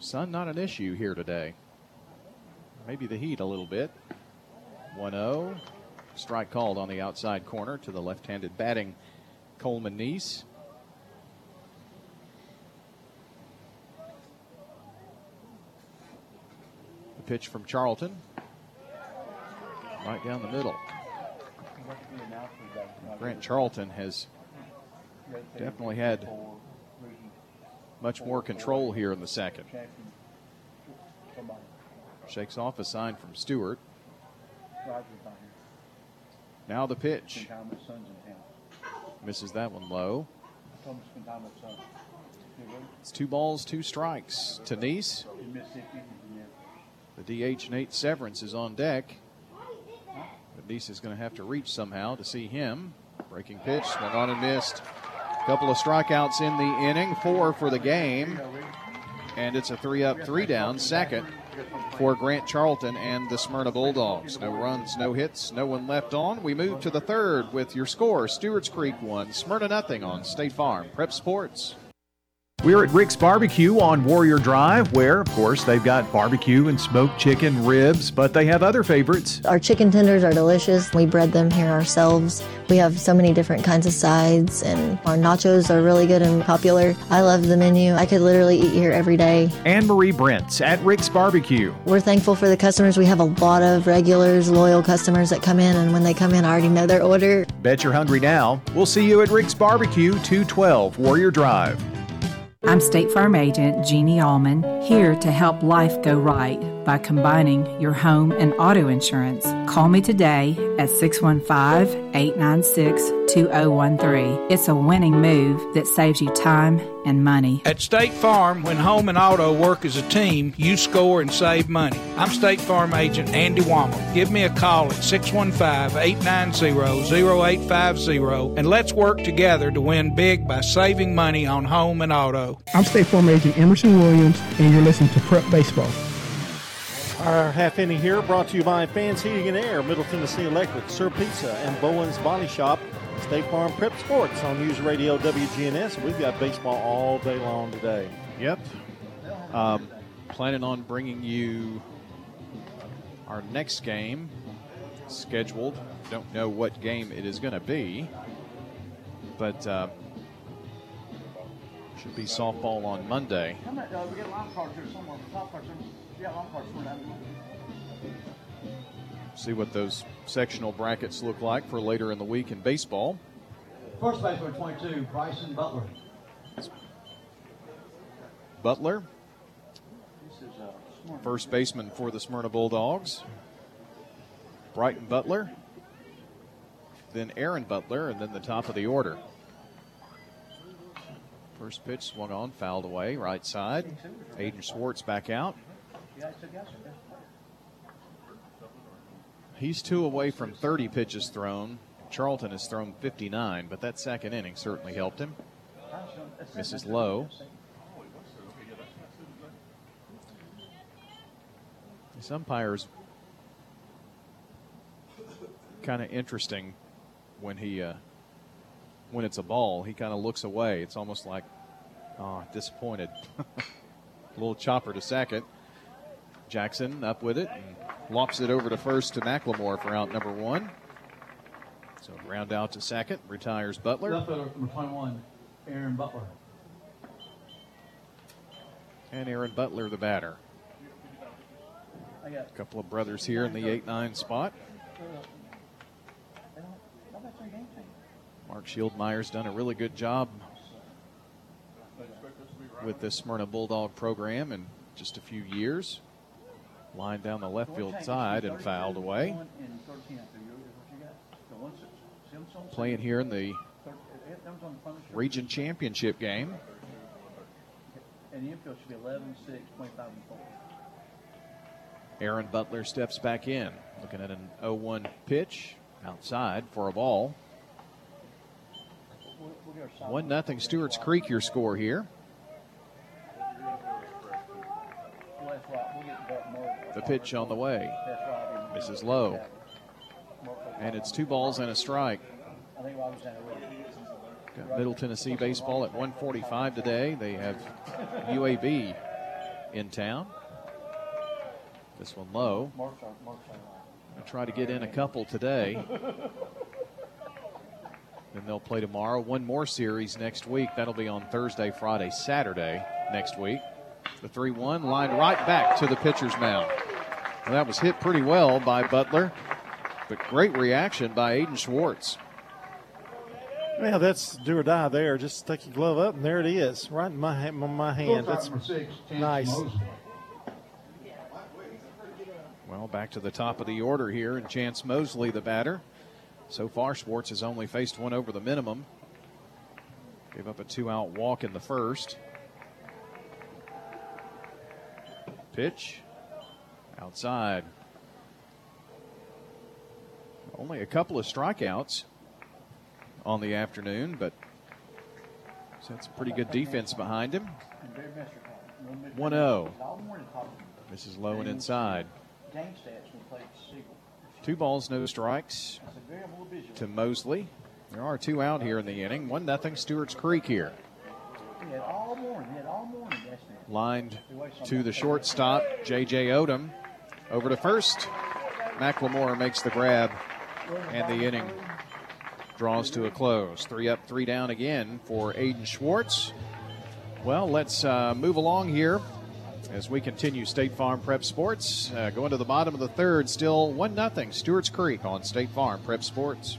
Sun not an issue here today. maybe the heat a little bit. 1 0. Strike called on the outside corner to the left handed batting Coleman Neese. The pitch from Charlton. Right down the middle. Grant Charlton has definitely had much more control here in the second. Shakes off a sign from Stewart. Now the pitch. Misses that one low. It's two balls, two strikes Neese. The DH Nate Severance is on deck. Neese is going to have to reach somehow to see him. Breaking pitch, went on and missed. Couple of strikeouts in the inning, four for the game. And it's a three up, three down, second for Grant Charlton and the Smyrna Bulldogs. No runs, no hits, no one left on. We move to the third with your score Stewart's Creek 1, Smyrna nothing on State Farm. Prep Sports. We're at Rick's Barbecue on Warrior Drive, where, of course, they've got barbecue and smoked chicken, ribs, but they have other favorites. Our chicken tenders are delicious. We bread them here ourselves. We have so many different kinds of sides, and our nachos are really good and popular. I love the menu. I could literally eat here every day. Anne Marie Brents at Rick's Barbecue. We're thankful for the customers. We have a lot of regulars, loyal customers that come in, and when they come in, I already know their order. Bet you're hungry now. We'll see you at Rick's Barbecue, 212 Warrior Drive. I'm State Farm Agent Jeannie Allman, here to help life go right by combining your home and auto insurance. Call me today at 615 896 2013. It's a winning move that saves you time and money. At State Farm, when home and auto work as a team, you score and save money. I'm State Farm Agent Andy Womack. Give me a call at 615 890 0850 and let's work together to win big by saving money on home and auto. I'm State Farm Agent Emerson Williams, and you're listening to Prep Baseball. Our half inning here brought to you by Fans Heating and Air, Middle Tennessee Electric, Sir Pizza, and Bowen's Body Shop. State Farm Prep Sports on News Radio WGNS. We've got baseball all day long today. Yep. Um, planning on bringing you our next game scheduled. Don't know what game it is going to be, but uh, should be softball on Monday. See what those sectional brackets look like for later in the week in baseball. First baseman, 22, Bryson Butler. Butler, uh, first baseman for the Smyrna Bulldogs. Brighton Butler, then Aaron Butler, and then the top of the order. First pitch swung on, fouled away, right side. Aiden Schwartz back out. He's two away from 30 pitches thrown. Charlton has thrown 59, but that second inning certainly helped him. Misses low. This umpire's kind of interesting when he uh, when it's a ball. He kind of looks away. It's almost like, oh, disappointed. a little chopper to second. Jackson up with it and lops it over to first to McLemore for out number one. So round out to second, retires Butler. Left 21, Aaron Butler. And Aaron Butler, the batter. A couple of brothers here in the 8 9 spot. Mark Shieldmeyer's done a really good job with this Smyrna Bulldog program in just a few years. Line down the left field side and fouled away. Playing here in the region championship game. And the infield should be 11, 6, 25, and 4. Aaron Butler steps back in, looking at an 0 1 pitch outside for a ball. 1 0 Stewart's Creek, your score here. The pitch on the way. Misses low. And it's two balls and a strike. Got Middle Tennessee baseball at 145 today. They have UAB in town. This one low. I try to get in a couple today. Then they'll play tomorrow. One more series next week. That'll be on Thursday, Friday, Saturday next week. The 3 1 lined right back to the pitcher's mound. Well, that was hit pretty well by Butler, but great reaction by Aiden Schwartz. Yeah, that's do or die there. Just take your glove up, and there it is, right in my, my hand. That's nice. Well, back to the top of the order here, and Chance Mosley, the batter. So far, Schwartz has only faced one over the minimum. Gave up a two out walk in the first. Pitch outside. Only a couple of strikeouts on the afternoon, but that's some pretty good defense behind him. 1 0. This is low and inside. Two balls, no strikes to Mosley. There are two out here in the inning. One nothing. Stewart's Creek here. Lined to the shortstop, J.J. Odom. Over to first. McLemore makes the grab, and the inning draws to a close. Three up, three down again for Aiden Schwartz. Well, let's uh, move along here as we continue State Farm Prep Sports. Uh, going to the bottom of the third, still 1 0 Stewart's Creek on State Farm Prep Sports.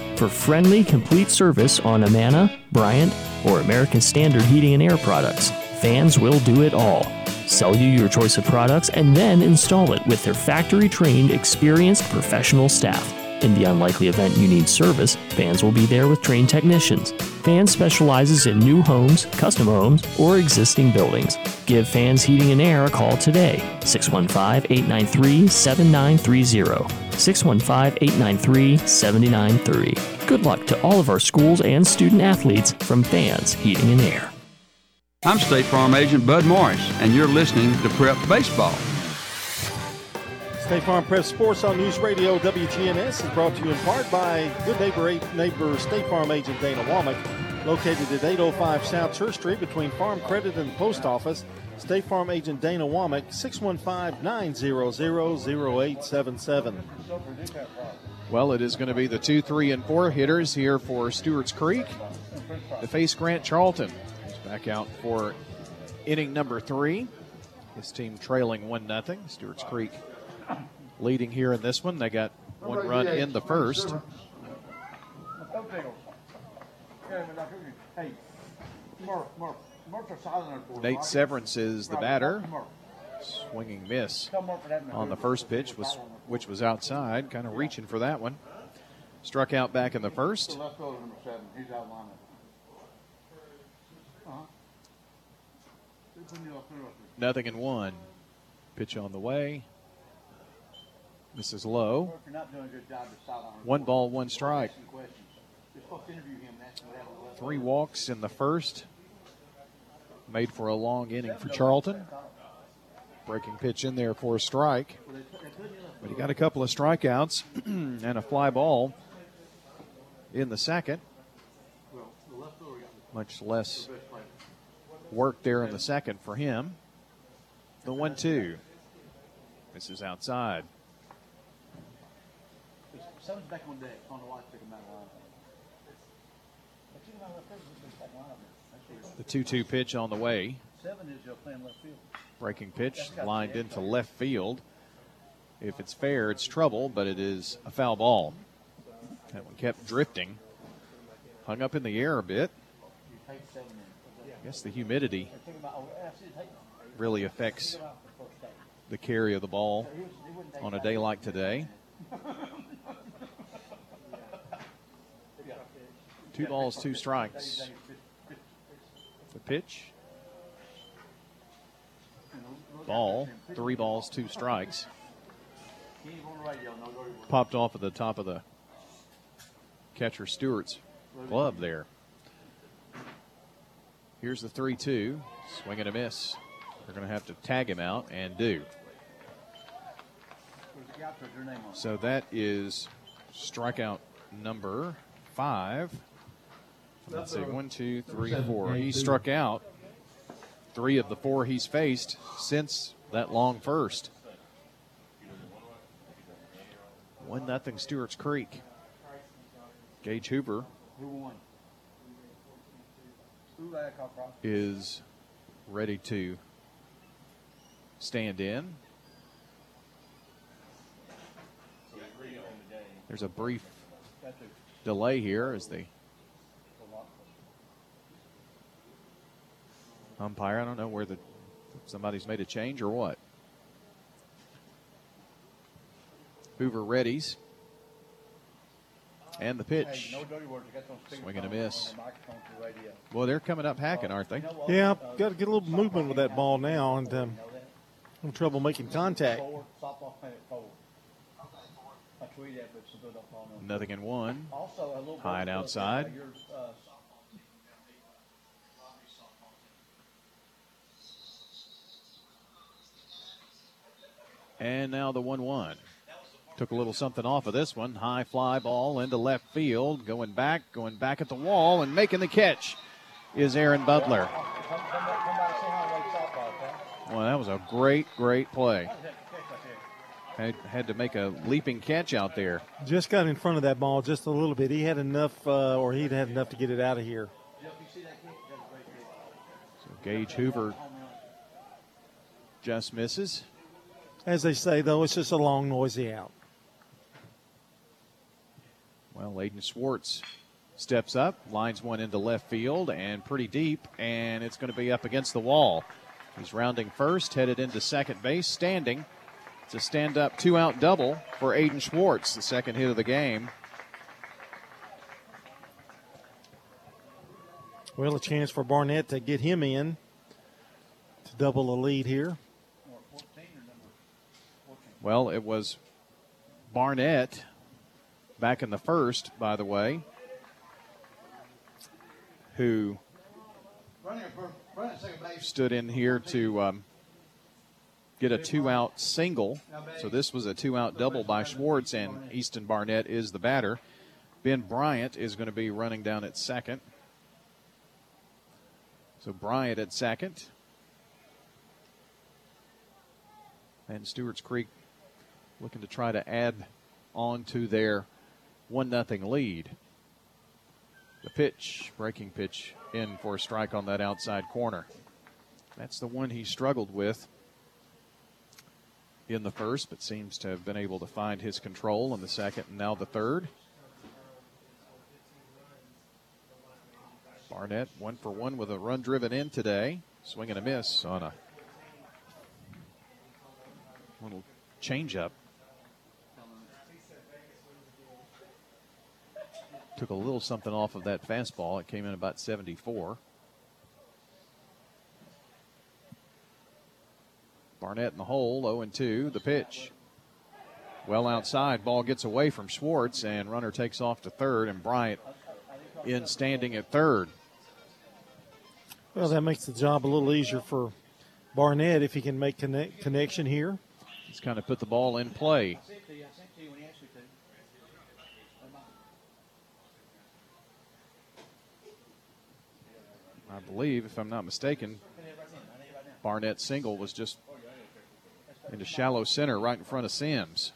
for friendly, complete service on Amana, Bryant, or American Standard Heating and Air products. Fans will do it all. Sell you your choice of products and then install it with their factory trained, experienced professional staff. In the unlikely event you need service, Fans will be there with trained technicians. Fans specializes in new homes, custom homes, or existing buildings. Give Fans Heating and Air a call today, 615 893 7930. 615 893 7930. Good luck to all of our schools and student athletes from Fans Heating and Air. I'm State Farm Agent Bud Morris, and you're listening to Prep Baseball. State Farm Prep Sports on News Radio WGNS is brought to you in part by good neighbor, neighbor State Farm agent Dana Womack, located at 805 South Church Street between Farm Credit and the Post Office. State Farm agent Dana Womack, 615-900-0877. Well, it is going to be the two, three, and four hitters here for Stewart's Creek. to face Grant Charlton He's back out for inning number three. His team trailing one nothing. Stewart's Creek leading here in this one. They got one run in the first. Nate Severance is the batter. Swinging miss on the first pitch, was which was outside, kind of reaching for that one. Struck out back in the first. Nothing in one. Pitch on the way. This is low. One ball, one strike. Three walks in the first. Made for a long inning for Charlton. Breaking pitch in there for a strike. But he got a couple of strikeouts and a fly ball in the second. Much less work there in the second for him. The one two. This is outside. Seven's back on deck. On the watch, pick him out The 2 2 pitch on the way. Seven is playing left field. Breaking pitch lined into left field. If it's fair, it's trouble, but it is a foul ball. That one kept drifting. Hung up in the air a bit. I guess the humidity really affects the carry of the ball on a day like today. Two balls, two strikes. The pitch. Ball, three balls, two strikes. Popped off at the top of the catcher Stewart's glove there. Here's the 3 2. Swing and a miss. They're going to have to tag him out and do. So that is strikeout number five. Let's see, one, two, three, four. He struck out three of the four he's faced since that long first. One nothing Stewart's Creek. Gage Hoover is ready to stand in. There's a brief delay here as the umpire. I don't know where the somebody's made a change or what. Hoover readies. And the pitch. Swing and a miss. Well, they're coming up hacking, aren't they? Yeah, got to get a little movement with that ball now, and um, having trouble making contact. Nothing in one. High and outside. And now the 1 1. Took a little something off of this one. High fly ball into left field. Going back, going back at the wall, and making the catch is Aaron Butler. Well, that was a great, great play. Had, had to make a leaping catch out there. Just got in front of that ball just a little bit. He had enough, uh, or he'd had enough to get it out of here. So Gage Hoover just misses. As they say, though, it's just a long, noisy out. Well, Aiden Schwartz steps up, lines one into left field and pretty deep, and it's going to be up against the wall. He's rounding first, headed into second base, standing. It's a stand up two out double for Aiden Schwartz, the second hit of the game. Well, a chance for Barnett to get him in to double the lead here. Well, it was Barnett back in the first, by the way, who stood in here to um, get a two out single. So this was a two out double by Schwartz, and Easton Barnett is the batter. Ben Bryant is going to be running down at second. So Bryant at second. And Stewart's Creek looking to try to add on to their one nothing lead. The pitch, breaking pitch, in for a strike on that outside corner. That's the one he struggled with in the first, but seems to have been able to find his control in the second and now the third. Barnett one for one with a run driven in today. Swing and a miss on a little changeup. Took a little something off of that fastball. It came in about 74. Barnett in the hole, 0 and 2. The pitch. Well outside. Ball gets away from Schwartz, and runner takes off to third, and Bryant in standing at third. Well, that makes the job a little easier for Barnett if he can make connect, connection here. He's kind of put the ball in play. Believe, if I'm not mistaken, Barnett's single was just into shallow center right in front of Sims.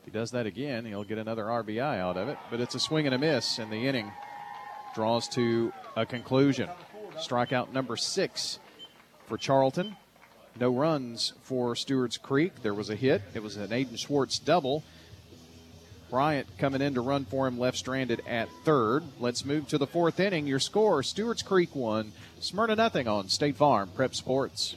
If he does that again, he'll get another RBI out of it. But it's a swing and a miss, and the inning draws to a conclusion. Strikeout number six for Charlton. No runs for Stewart's Creek. There was a hit. It was an Aiden Schwartz double. Bryant coming in to run for him left stranded at third. Let's move to the fourth inning. Your score Stewart's Creek one, Smyrna nothing on State Farm Prep Sports.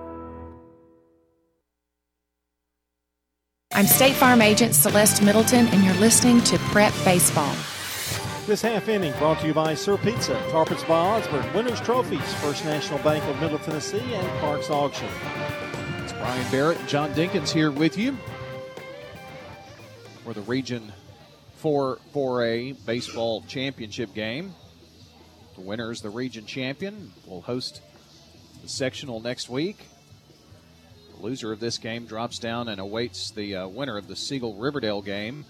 I'm State Farm Agent Celeste Middleton, and you're listening to Prep Baseball. This half inning brought to you by Sir Pizza, Tarpets by Osborne, Winners Trophies, First National Bank of Middle Tennessee, and Parks Auction. It's Brian Barrett and John Dinkins here with you for the Region 4 4A Baseball Championship game. The winner is the region champion. will host the sectional next week. Loser of this game drops down and awaits the uh, winner of the Siegel Riverdale game.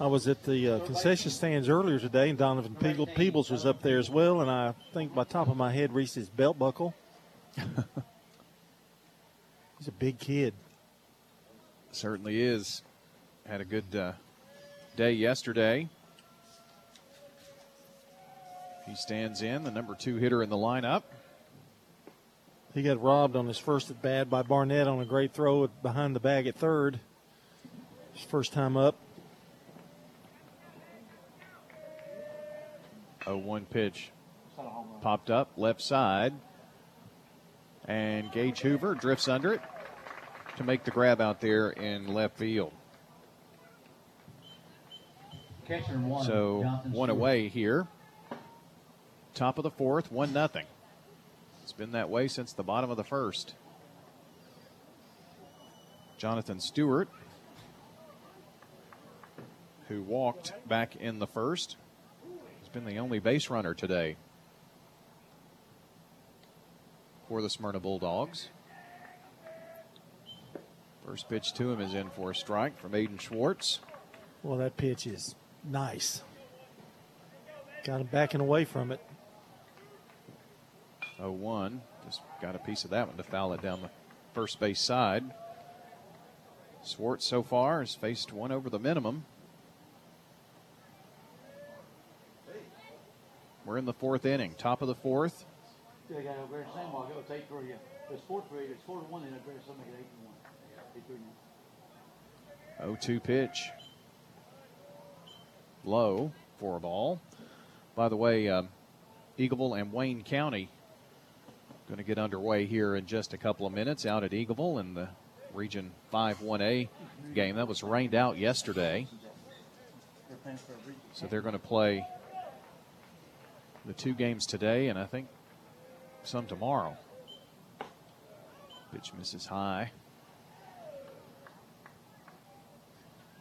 I was at the uh, concession stands earlier today, and Donovan Peebles was up there as well, and I think by top of my head reached his belt buckle. He's a big kid. Certainly is. Had a good uh, day yesterday. He stands in, the number two hitter in the lineup. He got robbed on his first at bat by Barnett on a great throw behind the bag at third. His first time up. 0 1 pitch popped up left side. And Gage Hoover drifts under it to make the grab out there in left field. One, so Johnson one Stewart. away here. Top of the fourth, one nothing. It's been that way since the bottom of the first. Jonathan Stewart, who walked back in the first, has been the only base runner today for the Smyrna Bulldogs. First pitch to him is in for a strike from Aiden Schwartz. Well, that pitch is nice. Got him backing away from it. 0 1. Just got a piece of that one to foul it down the first base side. Swartz so far has faced one over the minimum. We're in the fourth inning, top of the fourth. Yeah, got over there. Same while ago. It's eight for you. It's four for. It's four to one. Then over there. So make eight to one. Eight to one. 0 2 pitch. Low for a ball. By the way, um, Eagleville and Wayne County going to get underway here in just a couple of minutes out at Eagleville in the Region 5 1A game. That was rained out yesterday. So they're going to play the two games today and I think some tomorrow. Pitch misses high.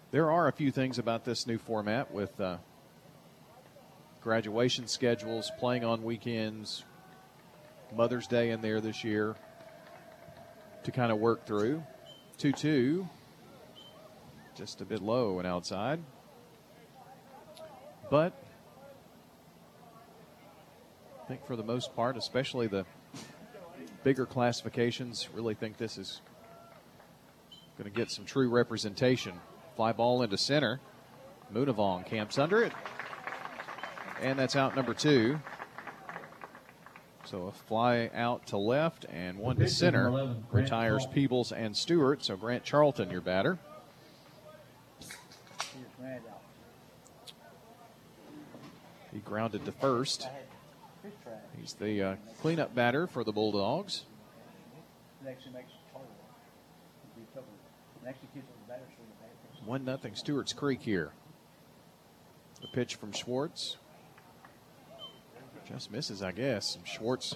There are a few things about this new format with uh, graduation schedules, playing on weekends, Mother's Day in there this year to kind of work through. 2 2, just a bit low and outside. But I think for the most part, especially the bigger classifications, really think this is going to get some true representation. Fly ball into center. Munavong camps under it. And that's out number two. So a fly out to left and one to center. Retires Peebles and Stewart. So Grant Charlton, your batter. He grounded to first. He's the uh, cleanup batter for the Bulldogs. One nothing Stewart's Creek here. The pitch from Schwartz. Just misses, I guess. Schwartz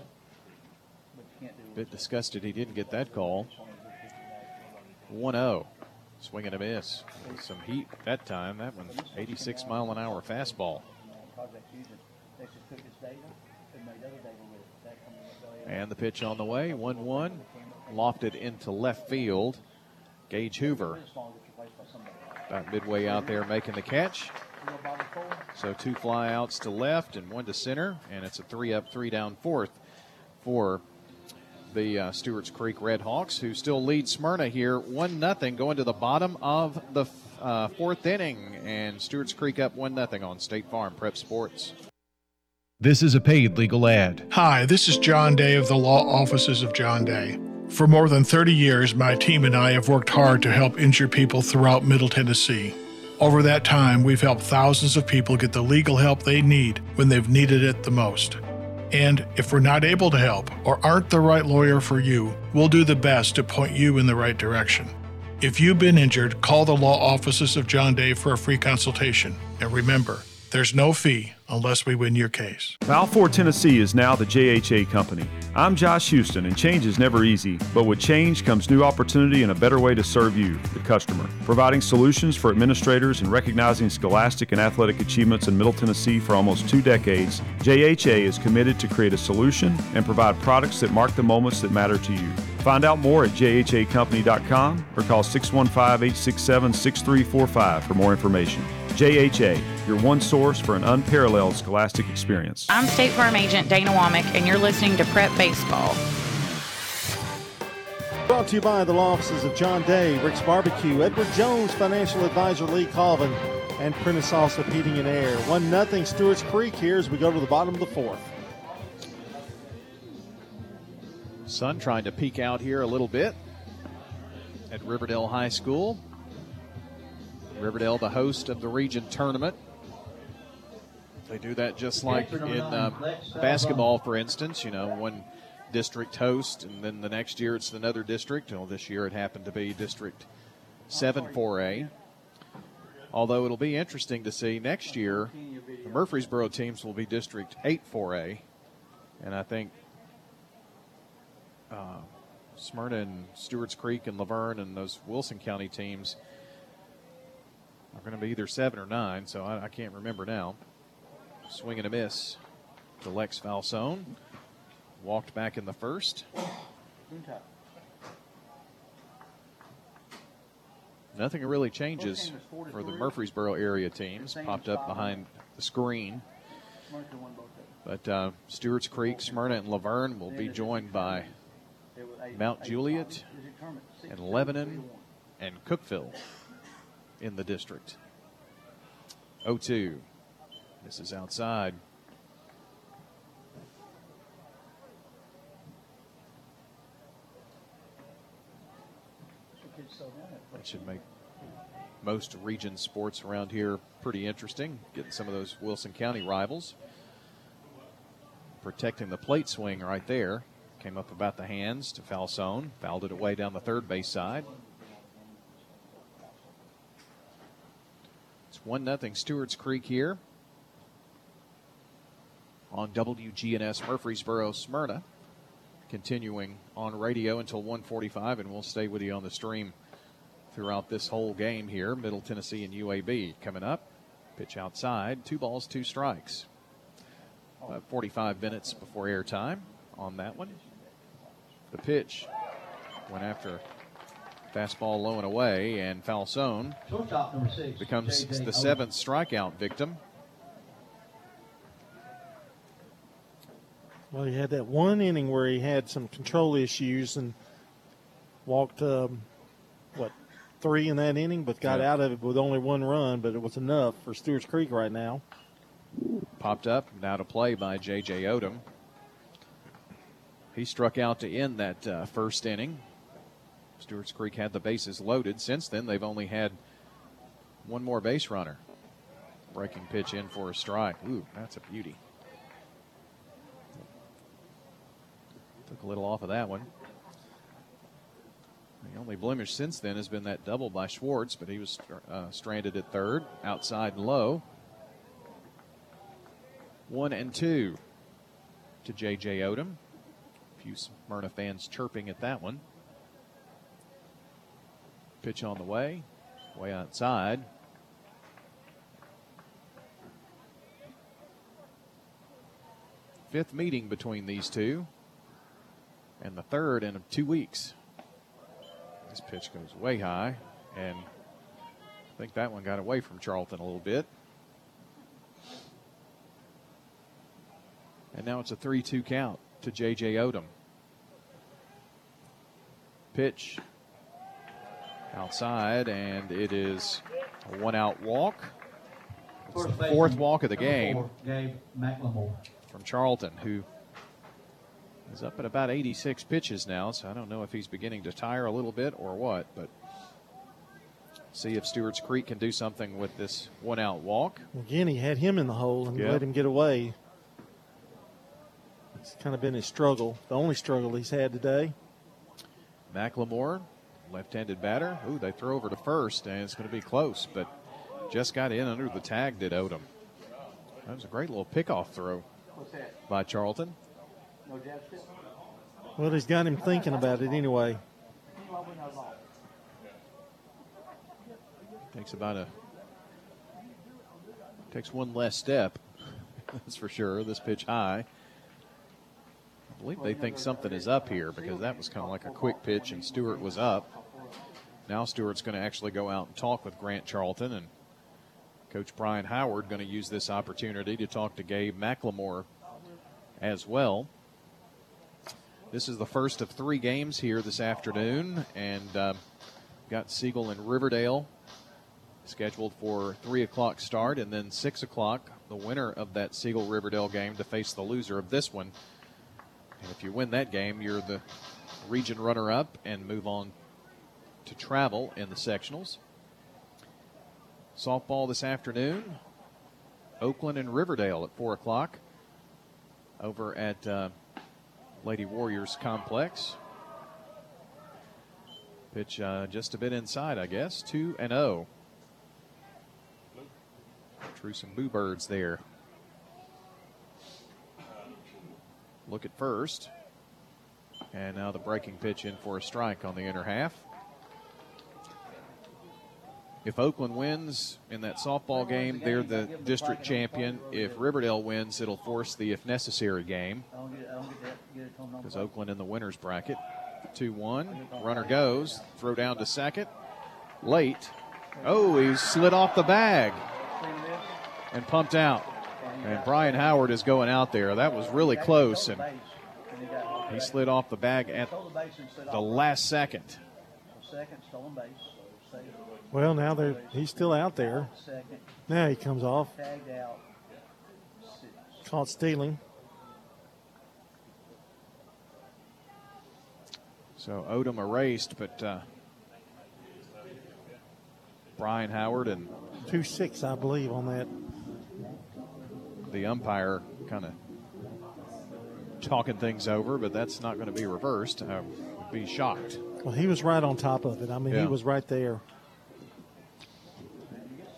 a Bit disgusted he didn't get that call. 1 0. Swing and a miss. Some heat that time. That one, 86 mile an hour fastball. And the pitch on the way, 1 1. Lofted into left field. Gage Hoover. About midway out there making the catch. So two flyouts to left and one to center, and it's a three up, three down fourth for the uh, Stewart's Creek Red Hawks, who still lead Smyrna here, one nothing, going to the bottom of the uh, fourth inning, and Stewart's Creek up one nothing on State Farm Prep Sports. This is a paid legal ad. Hi, this is John Day of the Law Offices of John Day. For more than 30 years, my team and I have worked hard to help injured people throughout Middle Tennessee. Over that time, we've helped thousands of people get the legal help they need when they've needed it the most. And if we're not able to help or aren't the right lawyer for you, we'll do the best to point you in the right direction. If you've been injured, call the law offices of John Day for a free consultation. And remember, there's no fee unless we win your case. Balfour, Tennessee is now the JHA company. I'm Josh Houston, and change is never easy, but with change comes new opportunity and a better way to serve you, the customer. Providing solutions for administrators and recognizing scholastic and athletic achievements in Middle Tennessee for almost two decades, JHA is committed to create a solution and provide products that mark the moments that matter to you. Find out more at jhacompany.com or call 615 867 6345 for more information. JHA, your one source for an unparalleled scholastic experience. I'm State Farm Agent Dana Womack, and you're listening to Prep Baseball. Brought to you by the law offices of John Day, Rick's Barbecue, Edward Jones, Financial Advisor Lee Colvin, and Prentice Allsup Heating and Air. 1 nothing Stewart's Creek here as we go to the bottom of the fourth. Sun trying to peek out here a little bit at Riverdale High School. Riverdale, the host of the region tournament. They do that just like in uh, basketball, for instance. You know, one district host, and then the next year it's another district. Well, this year it happened to be District 7 4A. Although it'll be interesting to see next year, the Murfreesboro teams will be District 8 4A. And I think uh, Smyrna and Stewart's Creek and La Vergne and those Wilson County teams are going to be either seven or nine, so I, I can't remember now. Swing and a miss to Lex Falsone. Walked back in the first. Nothing really changes for the Murfreesboro area teams. Popped up behind the screen. But uh, Stewart's Creek, Smyrna, and La Vergne will be joined by Mount Juliet and Lebanon and Cookeville in the district. 0 2. This is outside. That should make most region sports around here pretty interesting. Getting some of those Wilson County rivals. Protecting the plate swing right there. Came up about the hands to Falsone. Fouled it away down the third base side. It's 1 0 Stewart's Creek here on WGNS Murfreesboro Smyrna. Continuing on radio until 145, and we'll stay with you on the stream throughout this whole game here. Middle Tennessee and UAB coming up. Pitch outside, two balls, two strikes. About 45 minutes before airtime on that one. The pitch went after fastball low and away, and Falsone becomes the seventh strikeout victim. Well, he had that one inning where he had some control issues and walked, um, what, three in that inning, but got Yeah. out of it with only one run, but it was enough for Stewart's Creek right now. Popped up, now to play by J.J. Odom. He struck out to end that uh, first inning. Stewart's Creek had the bases loaded. Since then, they've only had one more base runner. Breaking pitch in for a strike. Ooh, that's a beauty. Took a little off of that one. The only blemish since then has been that double by Schwartz, but he was uh, stranded at third, outside and low. One and two to J.J. Odom. Few Smyrna fans chirping at that one. Pitch on the way, way outside. Fifth meeting between these two, and the third in two weeks. This pitch goes way high, and I think that one got away from Charlton a little bit. And now it's a 3 2 count to J.J. Odom. Pitch outside, and it is a one out walk. It's the fourth walk of the game Gabe McLemore. from Charlton, who is up at about 86 pitches now, so I don't know if he's beginning to tire a little bit or what, but see if Stewart's Creek can do something with this one out walk. Again, he had him in the hole and Yeah. let him get away. It's kind of been his struggle, the only struggle he's had today. McLemore, left-handed batter. Ooh, they throw over to first, and it's going to be close, but just got in under the tag. Did Odom? That was a great little pickoff throw by Charlton. No jab step? Well, he's got him thinking about it anyway. Takes about a takes one less step. That's for sure. This pitch high. Believe they think something is up here because that was kind of like a quick pitch, and Stewart was up. Now Stewart's going to actually go out and talk with Grant Charlton, and Coach Brian Howard going to use this opportunity to talk to Gabe McLemore as well. This is the first of three games here this afternoon, and uh, got Siegel and Riverdale scheduled for three o'clock start, and then six o'clock. The winner of that Siegel Riverdale game to face the loser of this one. And if you win that game, you're the region runner-up and move on to travel in the sectionals. Softball this afternoon. Oakland and Riverdale at four o'clock over at uh, Lady Warriors Complex. Pitch uh, just a bit inside, I guess. 2 and 0. Drew some boo birds there. Look at first. And now the breaking pitch in for a strike on the inner half. If Oakland wins in that softball game, they're the district champion. If Riverdale wins, it'll force the if necessary game because Oakland in the winner's bracket. 2 1. Runner goes. Throw down to second. Late. Oh, he slid off the bag and pumped out. And Brian Howard is going out there. That was really close, and he slid off the bag at the last second. Second, stolen base. Save. Well, now they're he's still out there. Now he comes off, tagged caught stealing. So Odom erased, but uh, Brian Howard and Two six, I believe, on that. The umpire kind of talking things over, but that's not going to be reversed. I would be shocked. Well, he was right on top of it. I mean, Yeah. he was right there.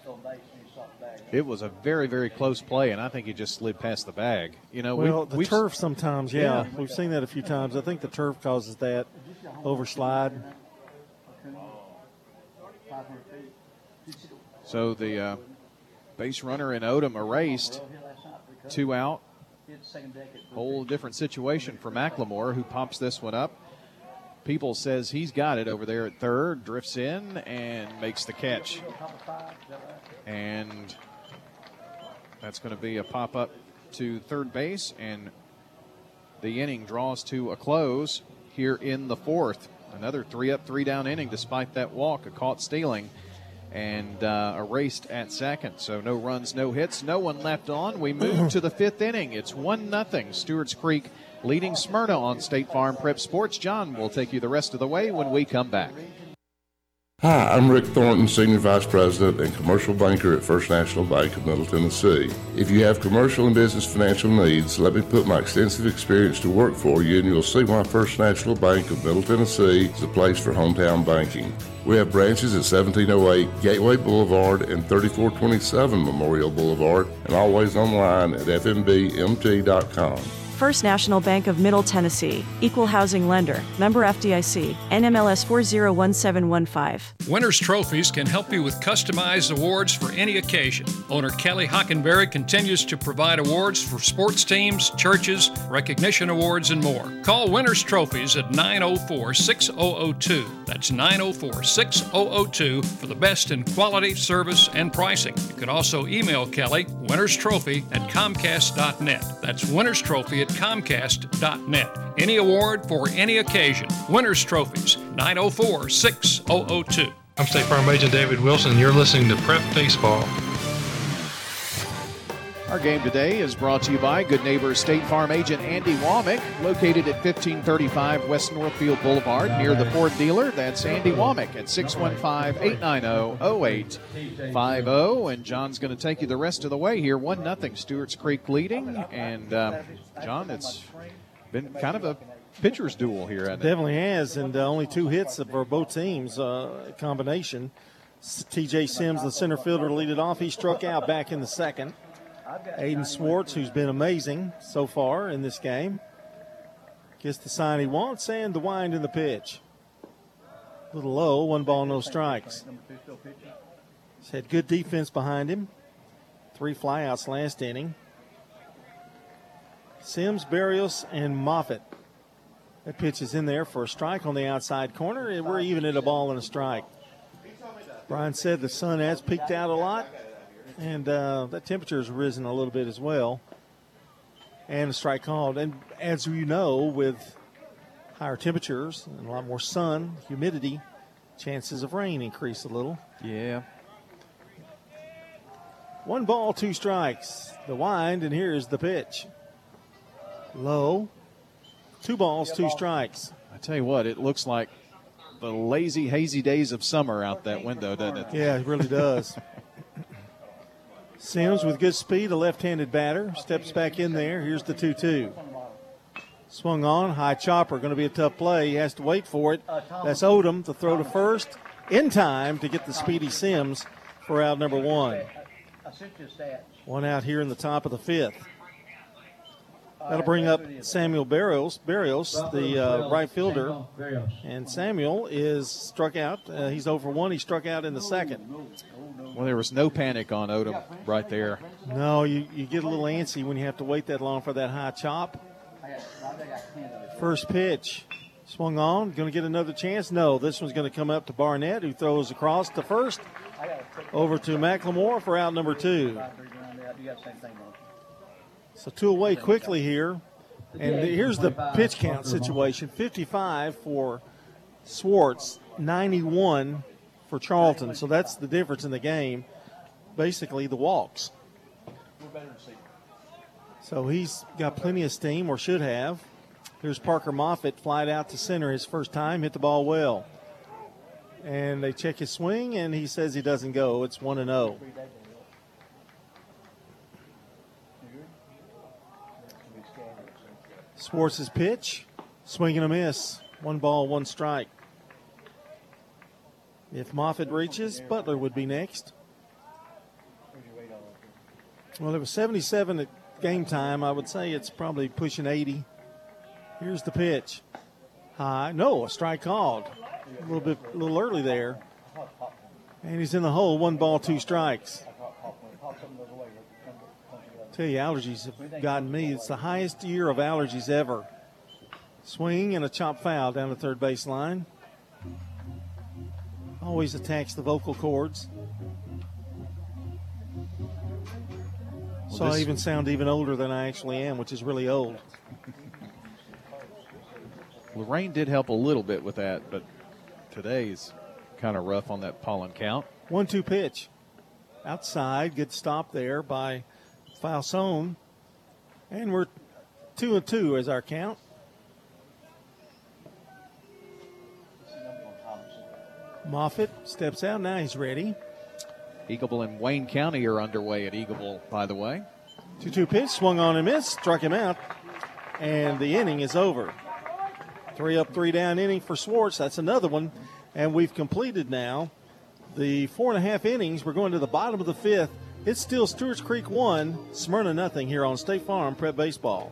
Stolen base, and you saw the bag. It was a very, very close play, and I think he just slid past the bag. You know, Well, we, the turf sometimes, yeah, Yeah. we've seen that a few times. I think the turf causes that overslide. So the uh, base runner and Odom erased, two out. Whole different situation for McLemore, who pops this one up. Peebles says he's got it over there at third, drifts in and makes the catch. And that's going to be a pop up to third base, and the inning draws to a close here in the fourth. Another three up, three down inning, despite that walk, a caught stealing, and uh, erased at second. So no runs, no hits, no one left on. We move to the fifth inning. It's one nothing. Stewart's Creek leading Smyrna on State Farm Prep Sports. John will take you the rest of the way when we come back. Hi, I'm Rick Thornton, Senior Vice President and Commercial Banker at First National Bank of Middle Tennessee. If you have commercial and business financial needs, let me put my extensive experience to work for you and you'll see why First National Bank of Middle Tennessee is the place for hometown banking. We have branches at 1708 Gateway Boulevard and 3427 Memorial Boulevard and always online at fnbmt.com. First National Bank of Middle Tennessee, Equal Housing Lender, member FDIC, NMLS 401715. Winners Trophies can help you with customized awards for any occasion. Owner Kelly Hockenberry continues to provide awards for sports teams, churches, recognition awards, and more. Call Winners Trophies at 904 6002. That's 904 6002 for the best in quality, service, and pricing. You can also email Kelly, Winners Trophy at Comcast.net. That's Winners Trophy at Comcast.net. Any award for any occasion. Winners Trophies, 904 6002. I'm State Farm Agent David Wilson, you're listening to Prep Baseball. Our game today is brought to you by Good Neighbor State Farm agent Andy Womack, located at 1535 West Northfield Boulevard near the Ford dealer. That's Andy Womack at 615 890 0850. And John's going to take you the rest of the way here. 1 nothing. Stewart's Creek leading. And uh, John, it's been kind of a pitcher's duel here. Definitely has, and uh, only two hits for both teams uh, combination. TJ Sims, the center fielder, lead it off. He struck out back in the second. Aiden Swartz, who's been amazing so far in this game, gets the sign he wants and the wind in the pitch. A little low, one ball, no strikes. He's had good defense behind him. Three flyouts last inning. Sims, Barrios, and Moffitt. That pitch is in there for a strike on the outside corner, and we're even at a ball and a strike. Brian said the sun has peaked out a lot, and uh, that temperature has risen a little bit as well. And a strike called. And as you know, with higher temperatures and a lot more sun, humidity, chances of rain increase a little. Yeah. One ball, two strikes. The wind, and here's the pitch. Low. Two balls, two strikes. I tell you what, it looks like the lazy, hazy days of summer out that window, doesn't it? Yeah, it really does. Sims with good speed, a left handed batter, steps back in there. Here's the 2 2. Swung on, high chopper, going to be a tough play. He has to wait for it. That's Odom to throw to first in time to get the speedy Sims for out number one. One out here in the top of the fifth. That'll bring up Samuel Barrios, Barrios the uh, right fielder. And Samuel is struck out. Uh, he's over one. He struck out in the second. Well, there was no panic on Odom right there. No, you, you get a little antsy when you have to wait that long for that high chop. First pitch. Swung on. Going to get another chance? No. This one's going to come up to Barnett, who throws across to first. Over to McLemore for out number two. So two away quickly here. And here's the pitch count situation 55 for Swartz, 91 for Charlton. So that's the difference in the game. Basically, the walks. So he's got plenty of steam, or should have. Here's Parker Moffitt, flied out to center his first time, hit the ball well. And they check his swing, and he says he doesn't go. It's 1 and 0. Swartz's pitch, swing and a miss. One ball, one strike. If Moffitt reaches, Butler would be next. Well, it was 77 at game time. I would say it's probably pushing 80. Here's the pitch. High. No, a strike called. A little bit, a little early there. And he's in the hole. One ball, two strikes. Tell you, allergies have gotten me. It's the highest year of allergies ever. Swing and a chop foul down the third base line. Always attacks the vocal cords. Well, so I even sound even older than I actually am, which is really old. Lorraine did help a little bit with that, but today's kind of rough on that pollen count. One two pitch. Outside, good stop there by Falsone. And we're two and two as our count. Moffitt steps out. Now he's ready. Eagleville and Wayne County are underway at Eagleville, by the way. 2 2 pitch, swung on and missed, struck him out, and the inning is over. Three up, three down inning for Swartz. That's another one. And we've completed now the four and a half innings. We're going to the bottom of the fifth. It's still Stewart's Creek one, Smyrna nothing here on State Farm Prep Baseball.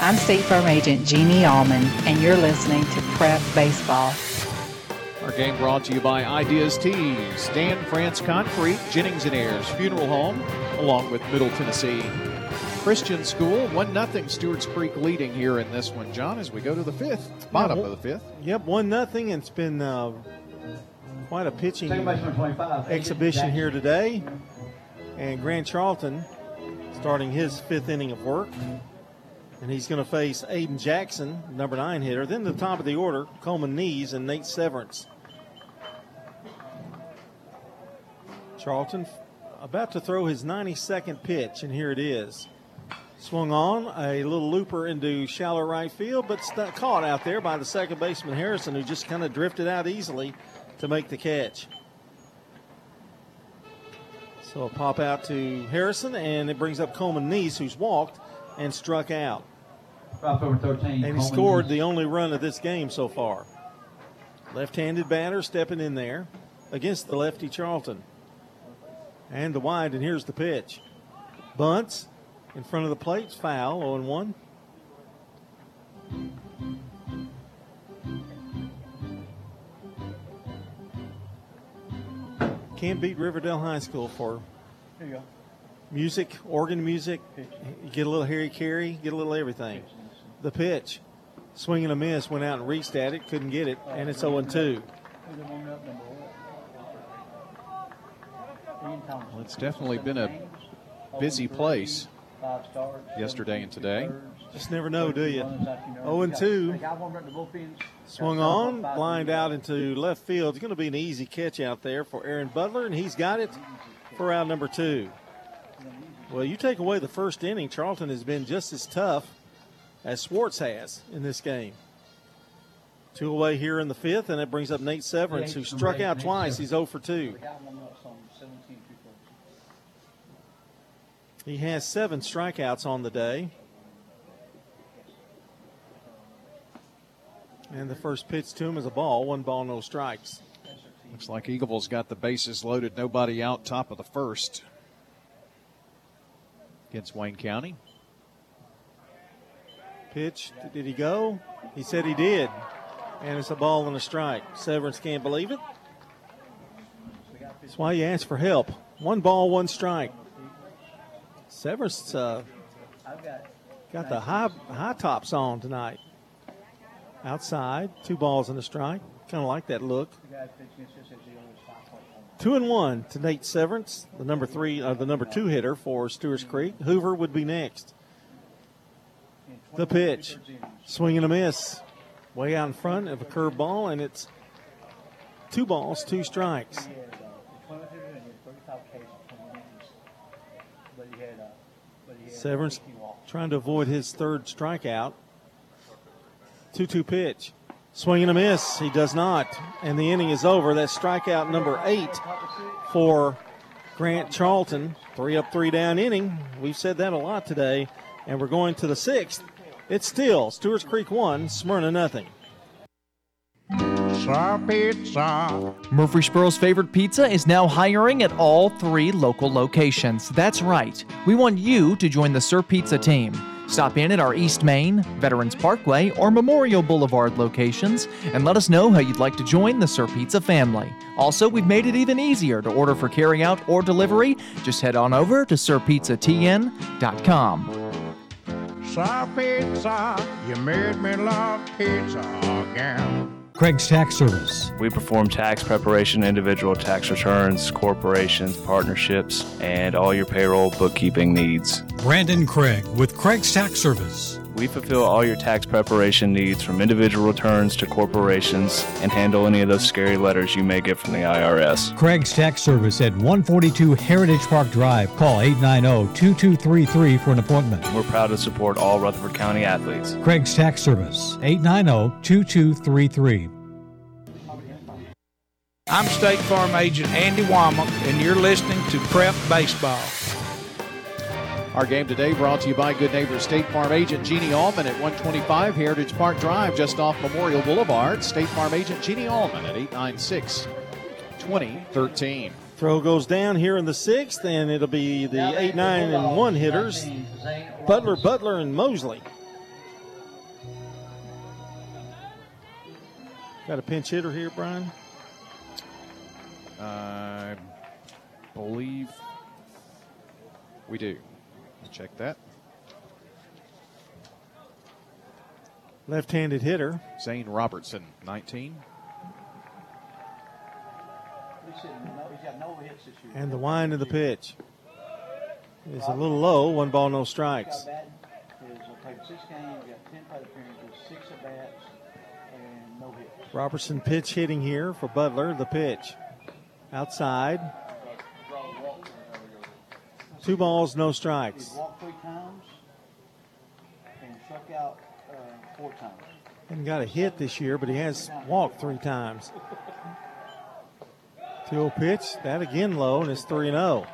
I'm State Farm Agent Jeannie Allman, and you're listening to Prep Baseball. Our game brought to you by Ideas Tees, Dan France Concrete, Jennings and Ayers Funeral Home, along with Middle Tennessee Christian School. 1 0 Stewart's Creek leading here in this one, John, as we go to the fifth, bottom yeah, of the fifth. Yep, 1 0. It's been uh, quite a pitching exhibition here today. And Grant Charlton starting his fifth inning of work. And he's going to face Aiden Jackson, number nine hitter. Then the top of the order, Coleman Knees and Nate Severance. Charlton about to throw his 92nd pitch, and here it is. Swung on a little looper into shallow right field, but st- caught out there by the second baseman Harrison, who just kind of drifted out easily to make the catch. So a pop out to Harrison, and it brings up Coleman Knees, who's walked and struck out. Drop over 13. And he scored the only run of this game so far. Left handed batter stepping in there against the lefty Charlton. And the wide, and here's the pitch. Bunts in front of the plate, foul, 0 1. Can't beat Riverdale High School for music, organ music. You get a little Harry Caray, get a little everything. The pitch, swing and a miss, went out and reached at it, couldn't get it, and it's 0 2. Well, it's definitely been a busy place yesterday and today. Just never know, do you? 0 2. Swung on, blind out into left field. It's going to be an easy catch out there for Aaron Butler, and he's got it for round number two. Well, you take away the first inning, Charlton has been just as tough as Swartz has in this game. Two away here in the fifth, and it brings up Nate Severance, who struck out twice. He's 0 for 2. He has seven strikeouts on the day. And the first pitch to him is a ball, one ball, no strikes. Looks like Eagles got the bases loaded, nobody out, top of the first against Wayne County. Pitch, did he go? He said he did. And it's a ball and a strike. Severance can't believe it. That's why you ask for help. One ball, one strike. Severance uh, got the high high tops on tonight. Outside, two balls and a strike. Kind of like that look. Two and one to Nate Severance, the number three, uh, the number two hitter for Stewart's Creek. Hoover would be next. The pitch, swing and a miss, way out in front of a curve ball, and it's two balls, two strikes. Severance trying to avoid his third strikeout. 2 2 pitch. Swing and a miss. He does not. And the inning is over. That's strikeout number eight for Grant Charlton. Three up, three down inning. We've said that a lot today. And we're going to the sixth. It's still Stewart's Creek one, Smyrna nothing. Sir Pizza. Murfreesboro's favorite pizza is now hiring at all three local locations. That's right. We want you to join the Sir Pizza team. Stop in at our East Main, Veterans Parkway, or Memorial Boulevard locations and let us know how you'd like to join the Sir Pizza family. Also, we've made it even easier to order for carryout or delivery. Just head on over to sirpizzatn.com. Sir pizza. You made me love pizza again. Craig's Tax Service. We perform tax preparation, individual tax returns, corporations, partnerships, and all your payroll bookkeeping needs. Brandon Craig with Craig's Tax Service. We fulfill all your tax preparation needs from individual returns to corporations and handle any of those scary letters you may get from the IRS. Craig's Tax Service at 142 Heritage Park Drive. Call 890 2233 for an appointment. We're proud to support all Rutherford County athletes. Craig's Tax Service, 890 2233. I'm State Farm Agent Andy Womack, and you're listening to Prep Baseball. Our game today brought to you by Good Neighbor State Farm Agent Jeannie Allman at 125 Heritage Park Drive, just off Memorial Boulevard. State Farm Agent Jeannie Allman at 896 2013. Throw goes down here in the sixth, and it'll be the 8, 9, and 1 hitters Butler, Butler, and Mosley. Got a pinch hitter here, Brian? I believe we do. Let's check that. Left handed hitter. Zane Robertson, 19. And the wind of the pitch is a little low. One ball, no strikes. Robertson pinch hitting here for Butler. The pitch outside. Two balls, no strikes. Walked three times and struck out uh, four times. Hasn't got a hit this year, but he has walked three times. 2 0 pitch. That again low, and it's 3 0.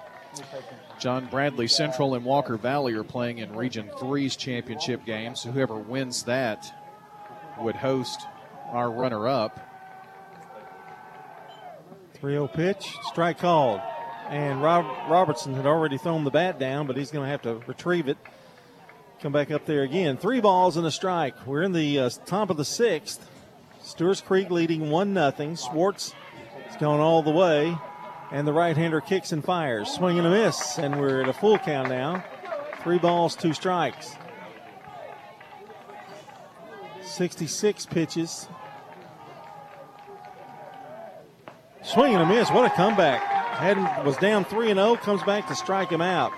John Bradley Central and Walker Valley are playing in Region 3's championship games. Whoever wins that would host our runner up. 3 0 pitch. Strike called. And Rob, Robertson had already thrown the bat down, but he's going to have to retrieve it. Come back up there again. Three balls and a strike. We're in the uh, top of the sixth. Stewart's Creek leading 1 0. Swartz has gone all the way. And the right hander kicks and fires. Swing and a miss. And we're at a full count now. Three balls, two strikes. 66 pitches. Swing and a miss. What a comeback. Had was down 3 and 0, comes back to strike him out.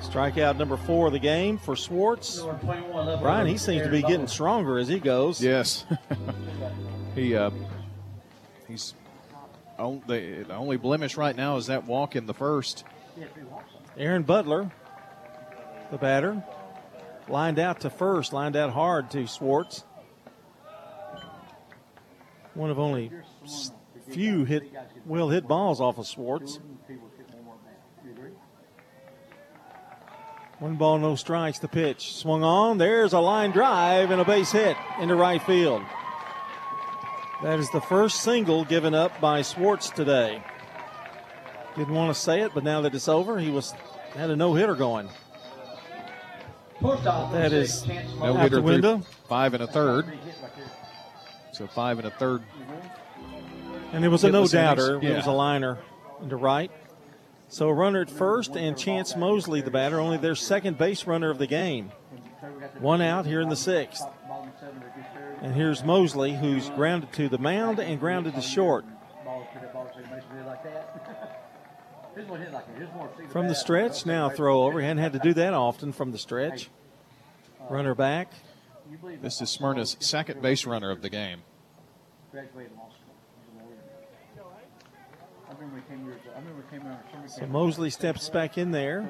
Strikeout number four of the game for Swartz. Brian, he seems to be getting stronger as he goes. Yes. he uh, he's on, the, the only blemish right now is that walk in the first. Aaron Butler, the batter, lined out to first, lined out hard to Swartz. One of only few hit well hit balls off of Swartz. One ball, no strikes. The pitch swung on. There's a line drive and a base hit into right field. That is the first single given up by Swartz today. Didn't want to say it, but now that it's over, he was had a no hitter going. That is no hitter window. five and a third. So five and a third. And it was a no Hitless innings. doubter. It was a liner into right. So a runner at first, and Chance Mosley, the batter, only their second base runner of the game. One out here in the sixth. And here's Mosley, who's grounded to the mound and grounded to short. From the stretch, now throw over. He hadn't had to do that often from the stretch. Runner back. This is Smyrna's second base runner of the game. So Mosley steps back in there.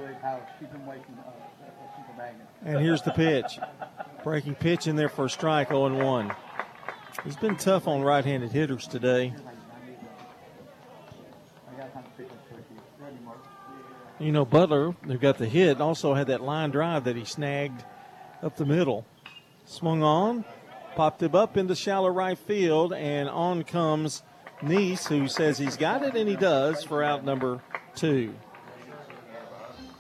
And here's the pitch. Breaking pitch in there for a strike, 0 1. He's been tough on right handed hitters today. You know, Butler, who got the hit, also had that line drive that he snagged up the middle. Swung on, popped him up into shallow right field, and on comes Neese, who says he's got it, and he does for out number two.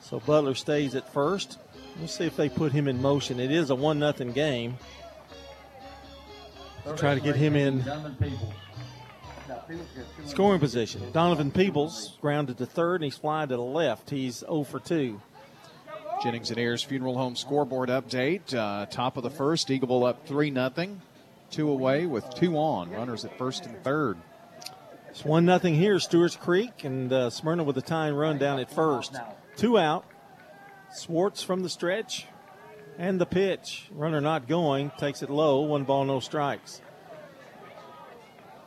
So Butler stays at first. We'll see if they put him in motion. It is a one nothing game. To try to get him in scoring position. Donovan Peebles grounded to third, and he's flying to the left. He's 0 for 2. Jennings and Ayers Funeral Home scoreboard update. Uh, top of the first, Eagleville up 3 0. Two away with two on. Runners at first and third. It's 1 nothing here, Stewart's Creek, and uh, Smyrna with a tying run down at first. Two out. Swartz from the stretch and the pitch. Runner not going, takes it low. One ball, no strikes.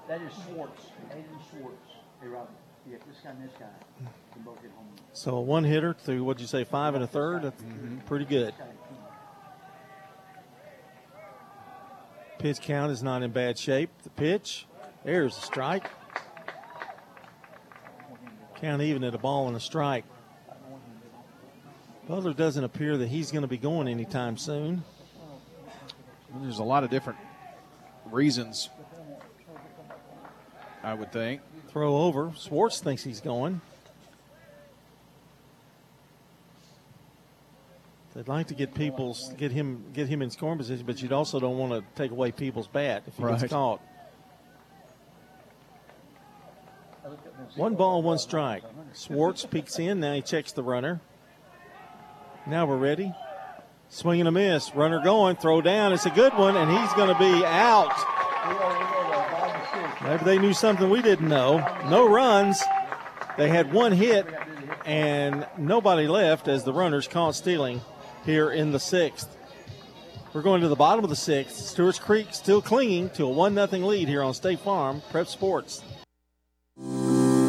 That is Swartz. Aiden Swartz. Hey, Rob. Yeah, this guy and this guy can both hit home. So a one hitter through what'd you say, five and a third? That's pretty good. Pitch count is not in bad shape. The pitch, there's a strike. Count even at a ball and a strike. Butler doesn't appear that he's going to be going anytime soon. There's a lot of different reasons, I would think. Throw over. Swartz thinks he's going. They'd like to get people's get him get him in scoring position, but you'd also don't want to take away people's bat if he Right. gets caught. One ball, one strike. Swartz peeks in. Now he checks the runner. Now we're ready. Swing and a miss. Runner going. Throw down. It's a good one, and he's going to be out. Maybe they knew something we didn't know. No runs. They had one hit, and nobody left as the runners caught stealing here in the sixth. We're going to the bottom of the sixth. Stewart's Creek still clinging to a 1 0 lead here on State Farm Prep Sports.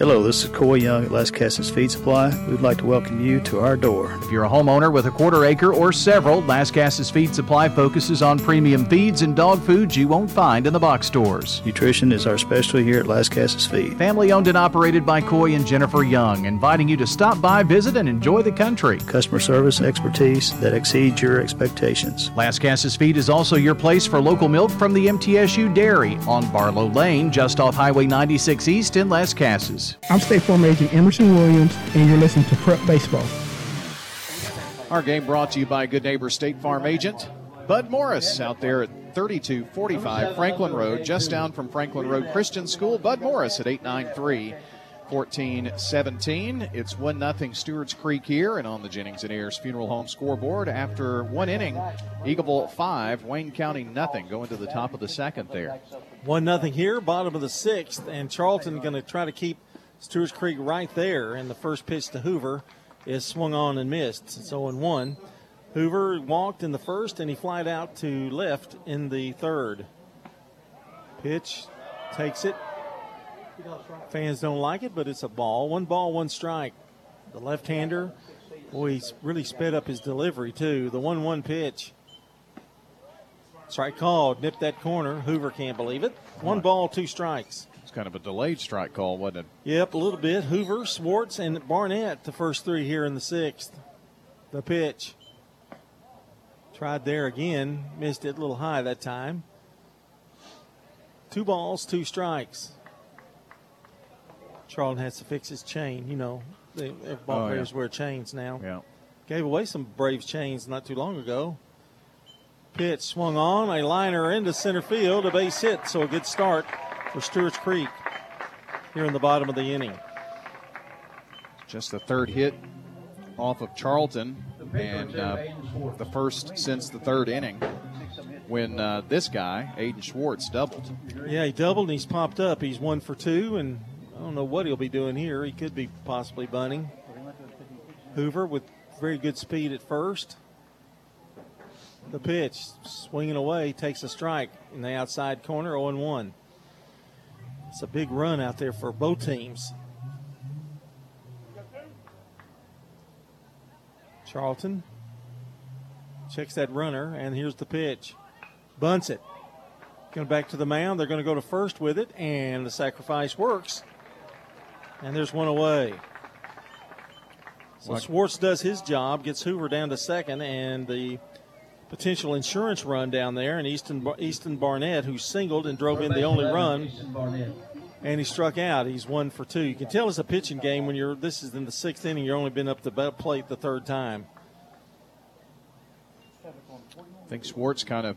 Hello, this is Coy Young at Lascassas Feed Supply. We'd like to welcome you to our door. If you're a homeowner with a quarter acre or several, Lascassas Feed Supply focuses on premium feeds and dog foods you won't find in the box stores. Nutrition is our specialty here at Lascassas Feed. Family owned and operated by Coy and Jennifer Young, inviting you to stop by, visit, and enjoy the country. Customer service expertise that exceeds your expectations. Lascassas Feed is also your place for local milk from the MTSU Dairy on Barlow Lane, just off Highway 96 East in Las Casas. I'm State Farm Agent Emerson Williams, and you're listening to Prep Baseball. Our game brought to you by Good Neighbor State Farm agent Bud Morris out there at 3245 Franklin Road, just down from Franklin Road Christian School. Bud Morris at 893 1417. It's 1 0 Stewart's Creek here and on the Jennings and Ayers Funeral Home scoreboard. After one inning, Eagleville 5, Wayne County nothing. Going to the top of the second there. One nothing here, bottom of the sixth, and Charlton going to try to keep Stewart's Creek right there. And the first pitch to Hoover is swung on and missed. It's 0 1. Hoover walked in the first, and he flied out to left in the third. Pitch takes it. Fans don't like it, but it's a ball. One ball, one strike. The left hander, boy, he's really sped up his delivery, too. The 1 1 pitch. Strike called, nipped that corner. Hoover can't believe it. One ball, two strikes. Kind of a delayed strike call, wasn't it? Yep, a little bit. Hoover, Swartz, and Barnett, the first three here in the sixth. The pitch. Tried there again, missed it a little high that time. Two balls, two strikes. Charlton has to fix his chain. You know, they, uh, ball Oh, yeah. players wear chains now. Yeah. Gave away some Braves chains not too long ago. Pitch swung on, a liner into center field, a base hit, so a good start for Stewart's Creek here in the bottom of the inning. Just the third hit off of Charlton, and uh, the first since the third inning when uh, this guy, Aiden Schwartz, doubled. Yeah, he doubled and he's popped up. He's one for two, and I don't know what he'll be doing here. He could be possibly bunting. Hoover with very good speed at first. The pitch, swinging away, takes a strike in the outside corner, 0 1. It's a big run out there for both teams. Charlton checks that runner, and here's the pitch. Bunts it. Going back to the mound. They're going to go to first with it, and the sacrifice works. And there's one away. So Schwartz does his job, gets Hoover down to second, and the potential insurance run down there, and Easton Easton Barnett, who singled and drove in the only run, and he struck out. He's one for two. You can tell it's a pitching game when you're. This is in the sixth inning. You're only been up the plate the third time. I think Schwartz kind of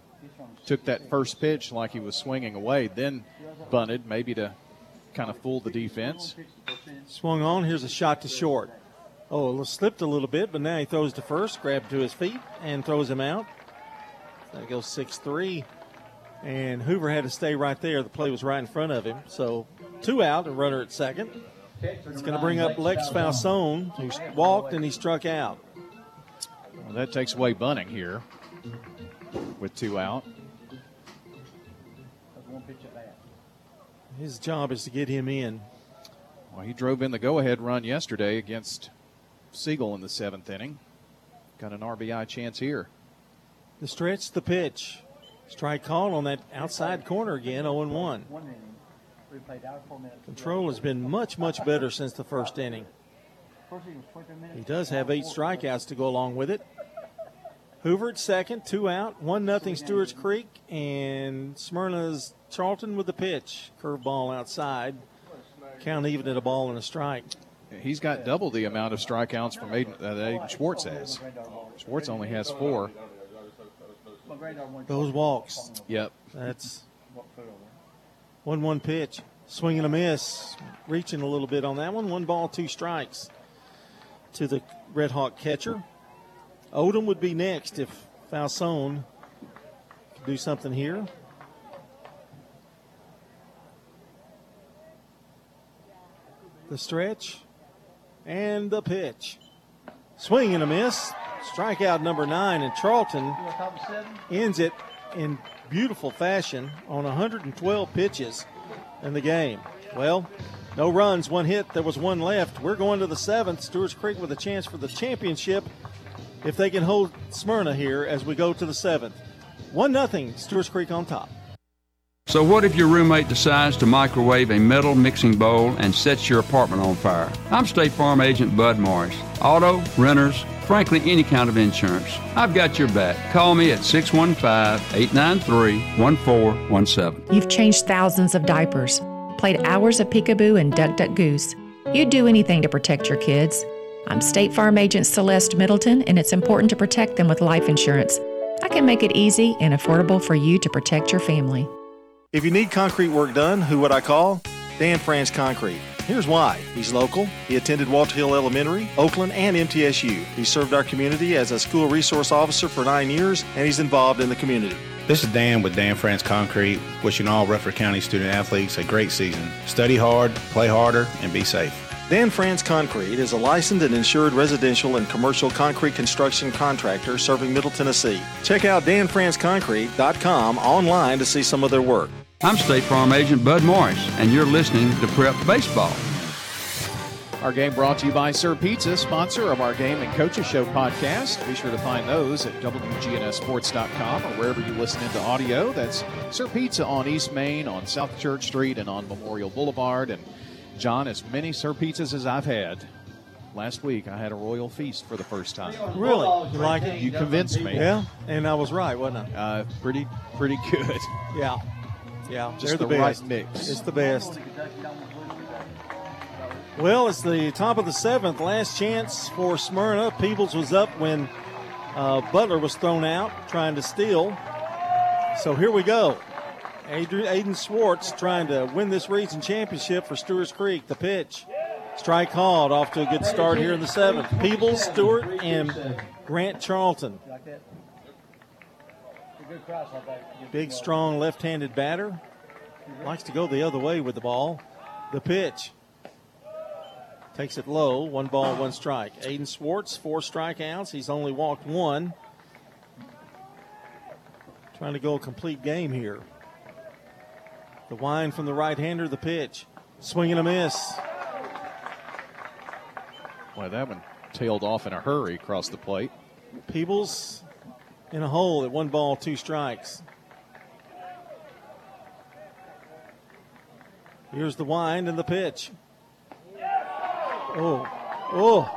took that first pitch like he was swinging away, then bunted, maybe to kind of fool the defense. Swung on. Here's a shot to short. Oh, it slipped a little bit, but now he throws to first, grabbed to his feet, and throws him out. That goes 6 3. And Hoover had to stay right there. The play was right in front of him. So two out, a runner at second. It's going to bring up Lex Falzone, who walked and he struck out. Well, that takes away bunting here with two out. His job is to get him in. Well, he drove in the go ahead run yesterday against Siegel in the seventh inning. Got an RBI chance here. The stretch, the pitch. Strike call on that outside corner again, 0 1. Control has been much, much better since the first inning. He does have eight strikeouts to go along with it. Hoover at second, two out, one nothing Stewart's Creek, and Smyrna's Charlton with the pitch. Curveball outside. Count even at a ball and a strike. He's got double the amount of strikeouts from Aiden, uh, that Aiden Schwartz has. Schwartz only has four. Those walks. Yep. That's 1 1 pitch. Swinging a miss. Reaching a little bit on that one. One ball, two strikes to the Red Hawk catcher. Odom would be next if Falzone could do something here. The stretch and the pitch. Swing and a miss. Strikeout number nine, and Charlton ends it in beautiful fashion on 112 pitches in the game. Well, no runs, one hit. There was one left. We're going to the seventh. Stewart's Creek with a chance for the championship if they can hold Smyrna here as we go to the seventh. One nothing. Stewart's Creek on top. So, what if your roommate decides to microwave a metal mixing bowl and sets your apartment on fire? I'm State Farm Agent Bud Morris. Auto, renters, frankly, any kind of insurance. I've got your back. Call me at 615 893 1417. You've changed thousands of diapers, played hours of peekaboo and duck duck goose. You'd do anything to protect your kids. I'm State Farm Agent Celeste Middleton, and it's important to protect them with life insurance. I can make it easy and affordable for you to protect your family. If you need concrete work done, who would I call? Dan France Concrete. Here's why. He's local. He attended Walter Hill Elementary, Oakland, and MTSU. He served our community as a school resource officer for nine years, and he's involved in the community. This is Dan with Dan France Concrete, wishing all Rutherford County student athletes a great season. Study hard, play harder, and be safe. Dan France Concrete is a licensed and insured residential and commercial concrete construction contractor serving Middle Tennessee. Check out danfranceconcrete.com online to see some of their work. I'm State Farm Agent Bud Morris, and you're listening to Prep Baseball. Our game brought to you by Sir Pizza, sponsor of our Game and Coaches Show podcast. Be sure to find those at WGNSSports.com or wherever you listen into audio. That's Sir Pizza on East Main, on South Church Street, and on Memorial Boulevard. And John, as many Sir Pizzas as I've had, last week I had a royal feast for the first time. Really? You like it? You convinced me. Yeah, and I was right, wasn't I? Uh, pretty, pretty good. Yeah, yeah. Just they're the the, right best. mix. It's the best. Well, it's the top of the seventh. Last chance for Smyrna. Peebles was up when uh, Butler was thrown out trying to steal. So here we go. Aiden Schwartz trying to win this region championship for Stewart's Creek. The pitch. Strike called off to a good start here in the seventh. Peebles, Stewart, and Grant Charlton. Big, strong left handed batter. Likes to go the other way with the ball. The pitch. Takes it low. One ball, one strike. Aiden Schwartz, four strikeouts. He's only walked one. trying to go a complete game here. The wind from the right hander, the pitch. Swing and a miss. Boy, that one tailed off in a hurry across the plate. Peebles in a hole at one ball, two strikes. Here's the wind and the pitch. Oh, oh,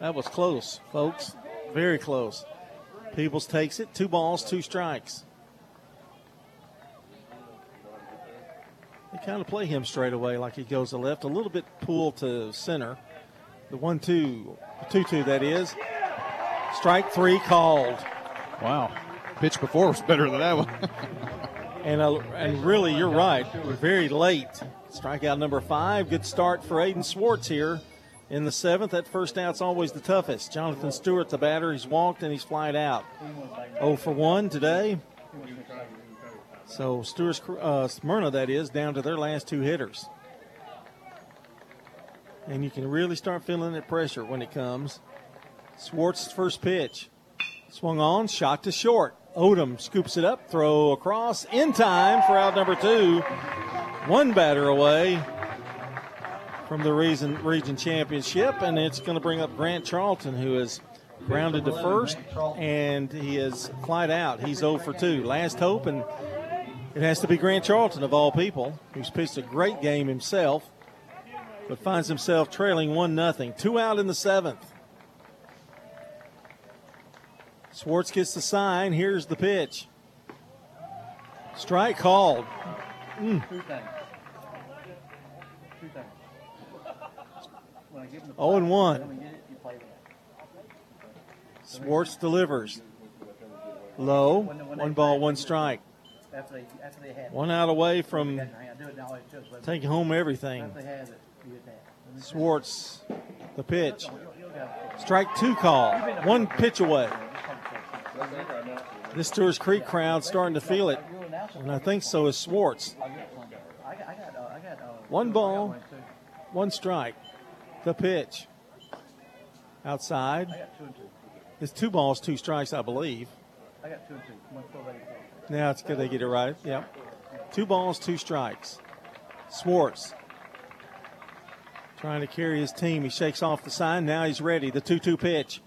that was close, folks. Very close. Peebles takes it. Two balls, two strikes. Kind of play him straight away like he goes to left, a little bit pull to center. The one two, two two that is. Strike three called. Wow. Pitch before was better than that one. and uh, and really, you're right. We're very late. Strikeout number five. Good start for Aiden Swartz here in the seventh. That first out's always the toughest. Jonathan Stewart, the batter, he's walked and he's flied out. 0 for 1 today. So Stewart's uh, Smyrna, that is, down to their last two hitters. And you can really start feeling that pressure when it comes. Swartz' first pitch. Swung on, shot to short. Odom scoops it up, throw across in time for out number two. One batter away from the region, region championship, and it's going to bring up Grant Charlton, who is grounded to first, and he is flied out. He's 0 for 2. Last hope, and it has to be Grant Charlton, of all people, who's pitched a great game himself, but finds himself trailing 1 0. Two out in the seventh. Swartz gets the sign. Here's the pitch. Strike called. Mm. 0 and 1. Swartz delivers. Low. One ball, one strike. One out away from taking home everything. Swartz, the pitch. Strike two call. One pitch away. This Stewart's Creek crowd starting to feel it, and I think so is Swartz. One ball, one strike. The pitch. Outside. It's two balls, two strikes, I believe. I got two and two. Now it's good they get it right. Yep. Two balls, two strikes. Swartz trying to carry his team. He shakes off the sign. Now he's ready. The 2 2 pitch.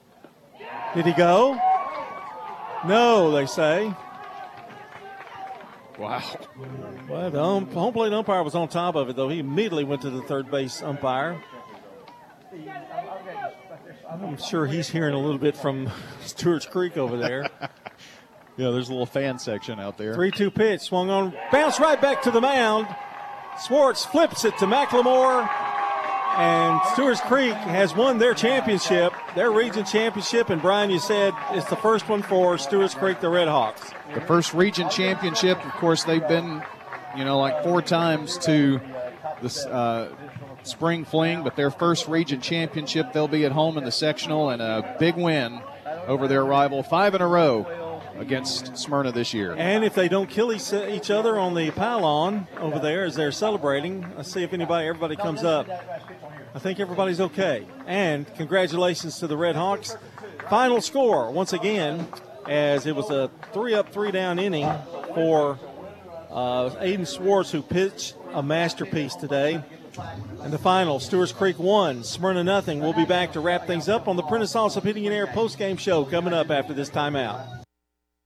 Did he go? No, they say. Wow. Well, the home, home plate umpire was on top of it, though. He immediately went to the third base umpire. I'm sure he's hearing a little bit from Stewart's Creek over there. yeah, there's a little fan section out there. 3 2 pitch, swung on, bounced right back to the mound. Swartz flips it to McLemore, and Stewart's Creek has won their championship, their region championship. And Brian, you said it's the first one for Stewart's Creek, the Red Hawks. The first region championship. Of course, they've been, you know, like four times to this uh, spring fling, but their first region championship. They'll be at home in the sectional and a big win over their rival, five in a row against Smyrna this year. And if they don't kill each other on the pylon over there as they're celebrating, let's see if anybody, everybody comes up. I think everybody's okay. And congratulations to the Red Hawks. Final score, once again, as it was a three up, three down inning for uh, Aiden Swartz, who pitched a masterpiece today. And the final, Stewart's Creek 1, Smyrna nothing. We'll be back to wrap things up on the Prentice Allsup Heating and Air post-game show coming up after this timeout.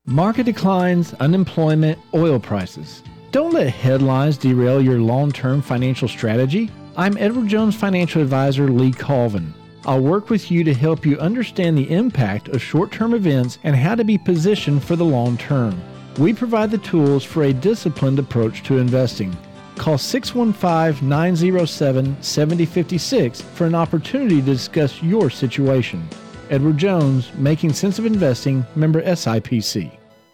Market declines, unemployment, oil prices. Don't let headlines derail your long-term financial strategy. I'm Edward Jones financial advisor Lee Colvin. I'll work with you to help you understand the impact of short-term events and how to be positioned for the long term. We provide the tools for a disciplined approach to investing. Call 615 907 7056 for an opportunity to discuss your situation. Edward Jones, Making Sense of Investing, member SIPC.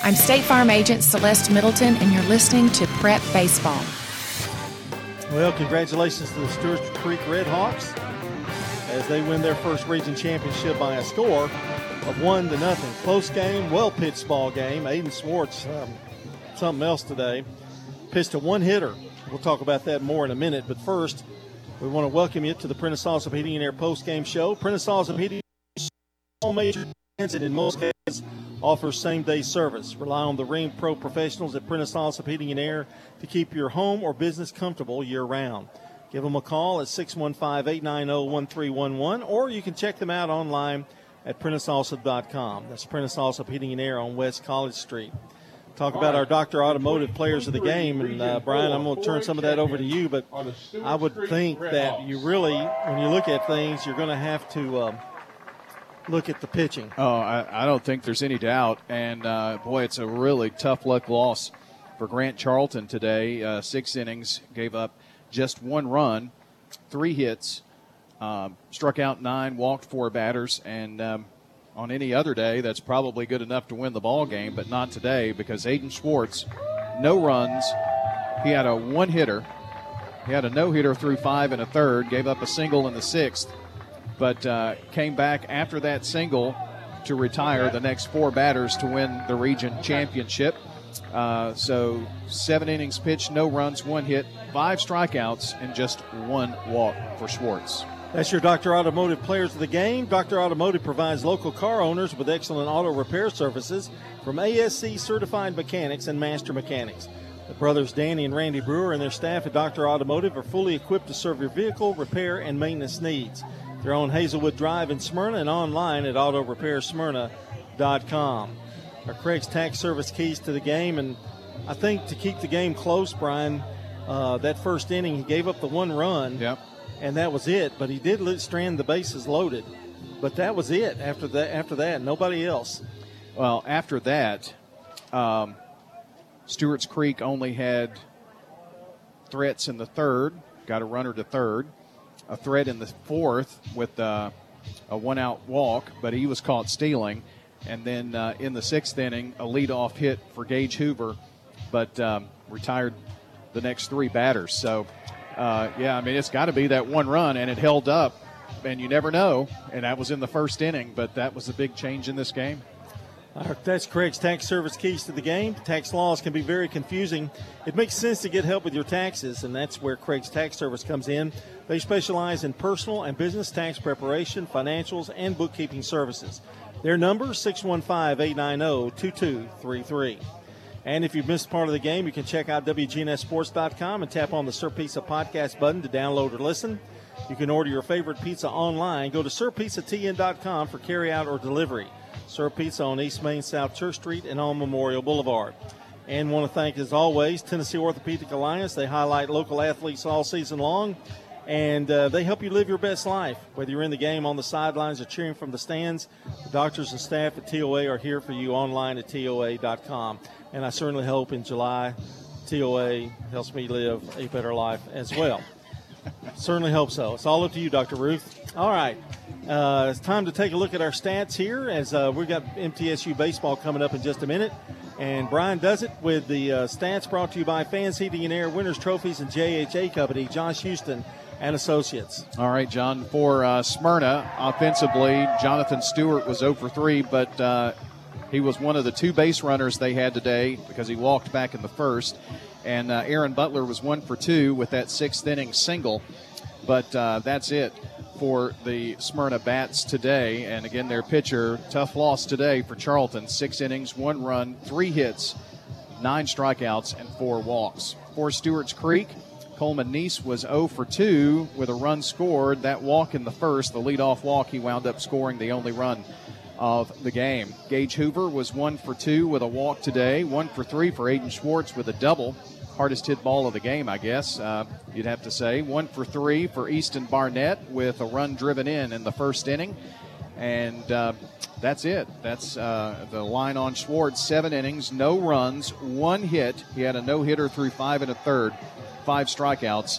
I'm State Farm Agent Celeste Middleton, and you're listening to Prep Baseball. Well, congratulations to the Stewart's Creek Redhawks as they win their first region championship by a score of one to nothing. Close game, well pitched ball game. Aiden Swartz, um, something else today, pitched a one hitter. We'll talk about that more in a minute. But first, we want to welcome you to the Prentice Allsup Heating and Air post game show. Prentice Allsup Heating all major transit in most cases offers same day service. Rely on the Rheem Pro professionals at Prentice Allsup Heating and Air to keep your home or business comfortable year round. Give them a call at 615 890 1311 or you can check them out online at PrenticeAllsup.com. That's Prentice Allsup Heating and Air on West College Street. Talk about our Dr. Automotive players of the game. And uh, Brian, I'm going to turn some of that over to you, but I would think that you really, when you look at things, you're going to have to. Uh, look at the pitching. Oh, I, I don't think there's any doubt. And uh, boy, it's a really tough luck loss for Grant Charlton today. Uh, six innings, gave up just one run, three hits, um, struck out nine, walked four batters, and um, on any other day, that's probably good enough to win the ball game, but not today because Aiden Schwartz, no runs. He had a one hitter. He had a no hitter through five and a third, gave up a single in the sixth, but uh, came back after that single to retire the next four batters to win the region championship. Uh, so seven innings pitched, no runs, one hit, five strikeouts, and just one walk for Schwartz. That's your Dr. Automotive Players of the Game. Dr. Automotive provides local car owners with excellent auto repair services from ASE certified mechanics and master mechanics. The brothers Danny and Randy Brewer and their staff at Dr. Automotive are fully equipped to serve your vehicle repair and maintenance needs. They're on Hazelwood Drive in Smyrna and online at autorepairsmyrna.com. Our Craig's Tax Service keys to the game, and I think to keep the game close, Brian, uh, that first inning he gave up the one run. Yep. And that was it. But he did strand the bases loaded. But that was it. After that, after that, nobody else. Well, after that, um, Stewart's Creek only had threats in the third. Got a runner to third a threat in the fourth with uh, a one out walk, but he was caught stealing. And then uh, in the sixth inning, a leadoff hit for Gage Hoover, but um, retired the next three batters. So, uh, yeah, I mean, it's got to be that one run, and it held up, and you never know. And that was in the first inning, but that was a big change in this game. That's Craig's Tax Service Keys to the Game. Tax laws can be very confusing. It makes sense to get help with your taxes, and that's where Craig's Tax Service comes in. They specialize in personal and business tax preparation, financials, and bookkeeping services. Their number 615-890-2233. And if you've missed part of the game, you can check out WGNSSports.com and tap on the Sir Pizza podcast button to download or listen. You can order your favorite pizza online. Go to SirPizzaTN.com for carryout or delivery. Sir Pizza on East Main, South Church Street, and on Memorial Boulevard. And want to thank, as always, Tennessee Orthopedic Alliance. They highlight local athletes all season long, and uh, they help you live your best life. Whether you're in the game, on the sidelines, or cheering from the stands, the doctors and staff at TOA are here for you online at TOA.com. And I certainly hope in July, TOA helps me live a better life as well. Certainly hope so. It's all up to you, Dr. Ruth. All right. Uh, it's time to take a look at our stats here as uh, we've got MTSU baseball coming up in just a minute. And Brian does it with the uh, stats brought to you by Fans Heating and Air, Winners Trophies, and JHA Company, Josh Houston and Associates. All right, John. For uh, Smyrna, offensively, Jonathan Stewart was 0 for 3, but uh, he was one of the two base runners they had today because he walked back in the first. And uh, Aaron Butler was 1 for 2 with that sixth inning single. But that's it for the Smyrna Bats today. And again, their pitcher, tough loss today for Charlton. Six innings, one run, three hits, nine strikeouts, and four walks. For Stewart's Creek, Coleman Neese was 0 for 2 with a run scored. That walk in the first, the leadoff walk, he wound up scoring the only run of the game. Gage Hoover was 1 for 2 with a walk today, 1 for 3 for Aiden Schwartz with a double hardest hit ball of the game, I guess uh, you'd have to say. One for three for Easton Barnett with a run driven in in the first inning. And uh, that's it. That's uh, the line on Schwartz. Seven innings, no runs, one hit. He had a no hitter through five and a third, five strikeouts,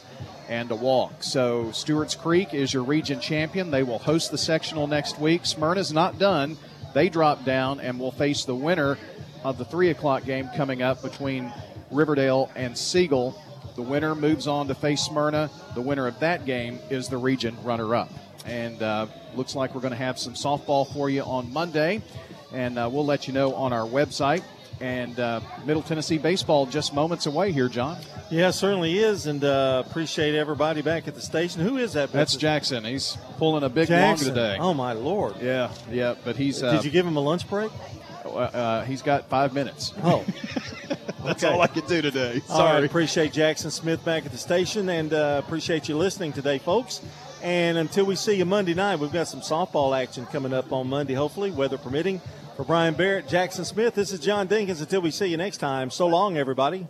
and a walk. So Stewart's Creek is your region champion. They will host the sectional next week. Smyrna's not done. They drop down and will face the winner of the 3 o'clock game coming up between Riverdale and Siegel. The winner moves on to face Smyrna. The winner of that game is the region runner up. And uh, looks like we're going to have some softball for you on Monday. And uh, we'll let you know on our website. And uh, Middle Tennessee baseball just moments away here, John. Yeah, certainly is, and uh, appreciate everybody back at the station. Who is that? That's Jackson. He's pulling a big Jackson. long today. Oh my lord! Yeah, yeah, but he's. Uh, Did you give him a lunch break? Uh, he's got five minutes. Oh, that's Okay. all I could do today. All right, Sorry. appreciate Jackson Smith back at the station, and uh, appreciate you listening today, folks. And until we see you Monday night, we've got some softball action coming up on Monday, hopefully, weather permitting. For Brian Barrett, Jackson Smith, this is John Dinkins. Until we see you next time, so long, everybody.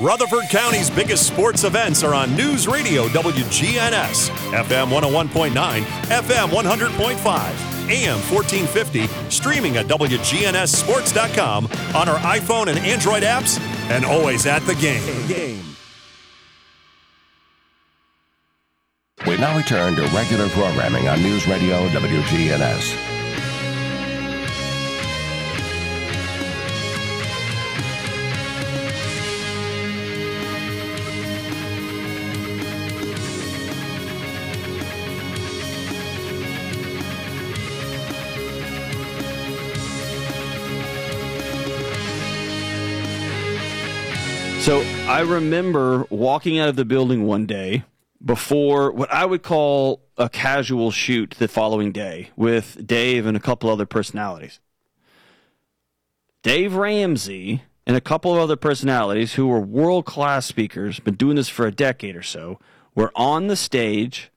Rutherford County's biggest sports events are on News Radio WGNS, FM 101.9, FM 100.5, AM 1450, streaming at WGNSSports.com on our iPhone and Android apps, and always at the game. We now return to regular programming on News Radio WGNS. So I remember walking out of the building one day before what I would call a casual shoot the following day with Dave and a couple other personalities. Dave Ramsey and a couple of other personalities who were world class speakers, been doing this for a decade or so, were on the stage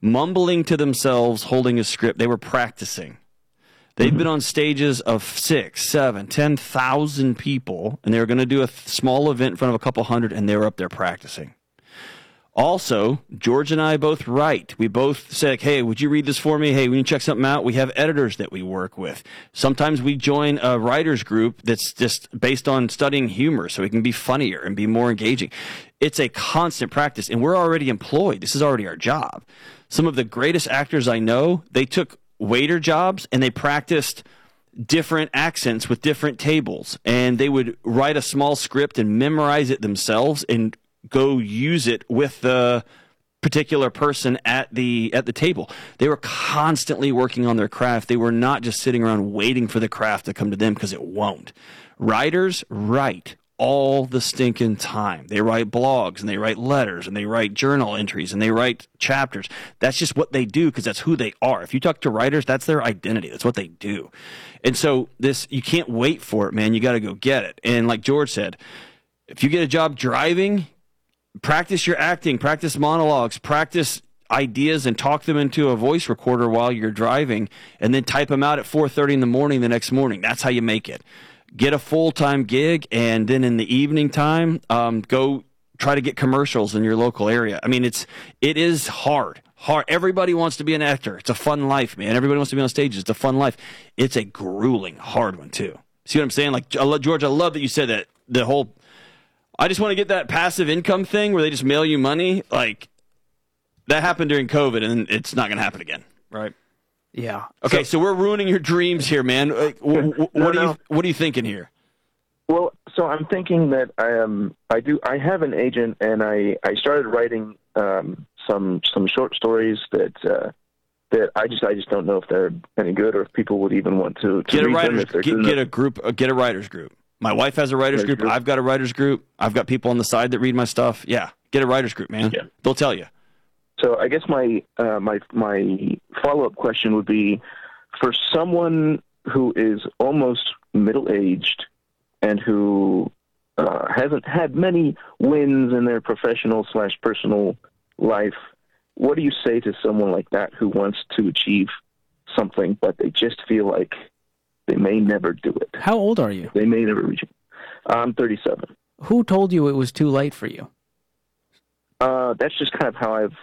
mumbling to themselves, holding a script. They were practicing. They've mm-hmm. been on stages of six, seven, ten thousand people, and they were going to do a small event in front of a couple hundred, and they were up there practicing. Also, George and I both write. We both say, like, hey, would you read this for me? Hey, we need to check something out. We have editors that we work with. Sometimes we join a writers group that's just based on studying humor so we can be funnier and be more engaging. It's a constant practice, and we're already employed. This is already our job. Some of the greatest actors I know, they took waiter jobs and they practiced different accents with different tables. And they would write a small script and memorize it themselves and go use it with the particular person at the at the table. They were constantly working on their craft. They were not just sitting around waiting for the craft to come to them because it won't. Writers write all the stinking time. They write blogs and they write letters and they write journal entries and they write chapters. That's just what they do because that's who they are. If you talk to writers, that's their identity. That's what they do. And so this you can't wait for it, man. You got to go get it. And like George said, if you get a job driving, practice your acting, practice monologues, practice ideas and talk them into a voice recorder while you're driving and then type them out at 4:30 in the morning the next morning. That's how you make it get a full time gig, and then in the evening time, um, go try to get commercials in your local area. I mean, it's it is hard. Hard. Everybody wants to be an actor. It's a fun life, man. Everybody wants to be on stage. It's a fun life. It's a grueling, hard one too. See what I'm saying? Like George, I love that you said that. The whole. I just want to get that passive income thing where they just mail you money. Like that happened during COVID, and it's not going to happen again, right? Yeah. Okay, so, we're ruining your dreams here, man. Like, wh- wh- what No, are you. What are you thinking here? Well, so I'm thinking that I um I do I have an agent and I I started writing um some some short stories that uh that I just I just don't know if they're any good or if people would even want to, to Get a writers get, get a group. Uh, get a writers group. My wife has a writers Writers group. group. I've got a writers group. I've got people on the side that read my stuff. Yeah, get a writers group, man. They'll tell you. So I guess my uh, my my follow up question would be for someone who is almost middle aged and who uh, hasn't had many wins in their professional slash personal life. What do you say to someone like that who wants to achieve something, but they just feel like they may never do it? How old are you? They may never reach it. I'm 37. Who told you it was too late for you? Uh, that's just kind of how I've.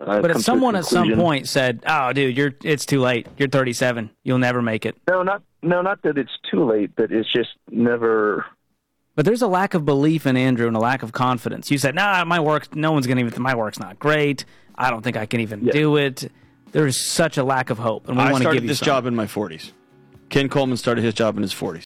I've but if someone at some point said, "Oh, dude, you're it's too late. You're 37. You'll never make it." No, not no, not that it's too late, but it's just never. But there's a lack of belief in Andrew and a lack of confidence. You said, "Nah, my work. No one's gonna even. My work's not great. I don't think I can even do it." There's such a lack of hope, and we I want to started give you this some. job in my 40s. Ken Coleman started his job in his 40s.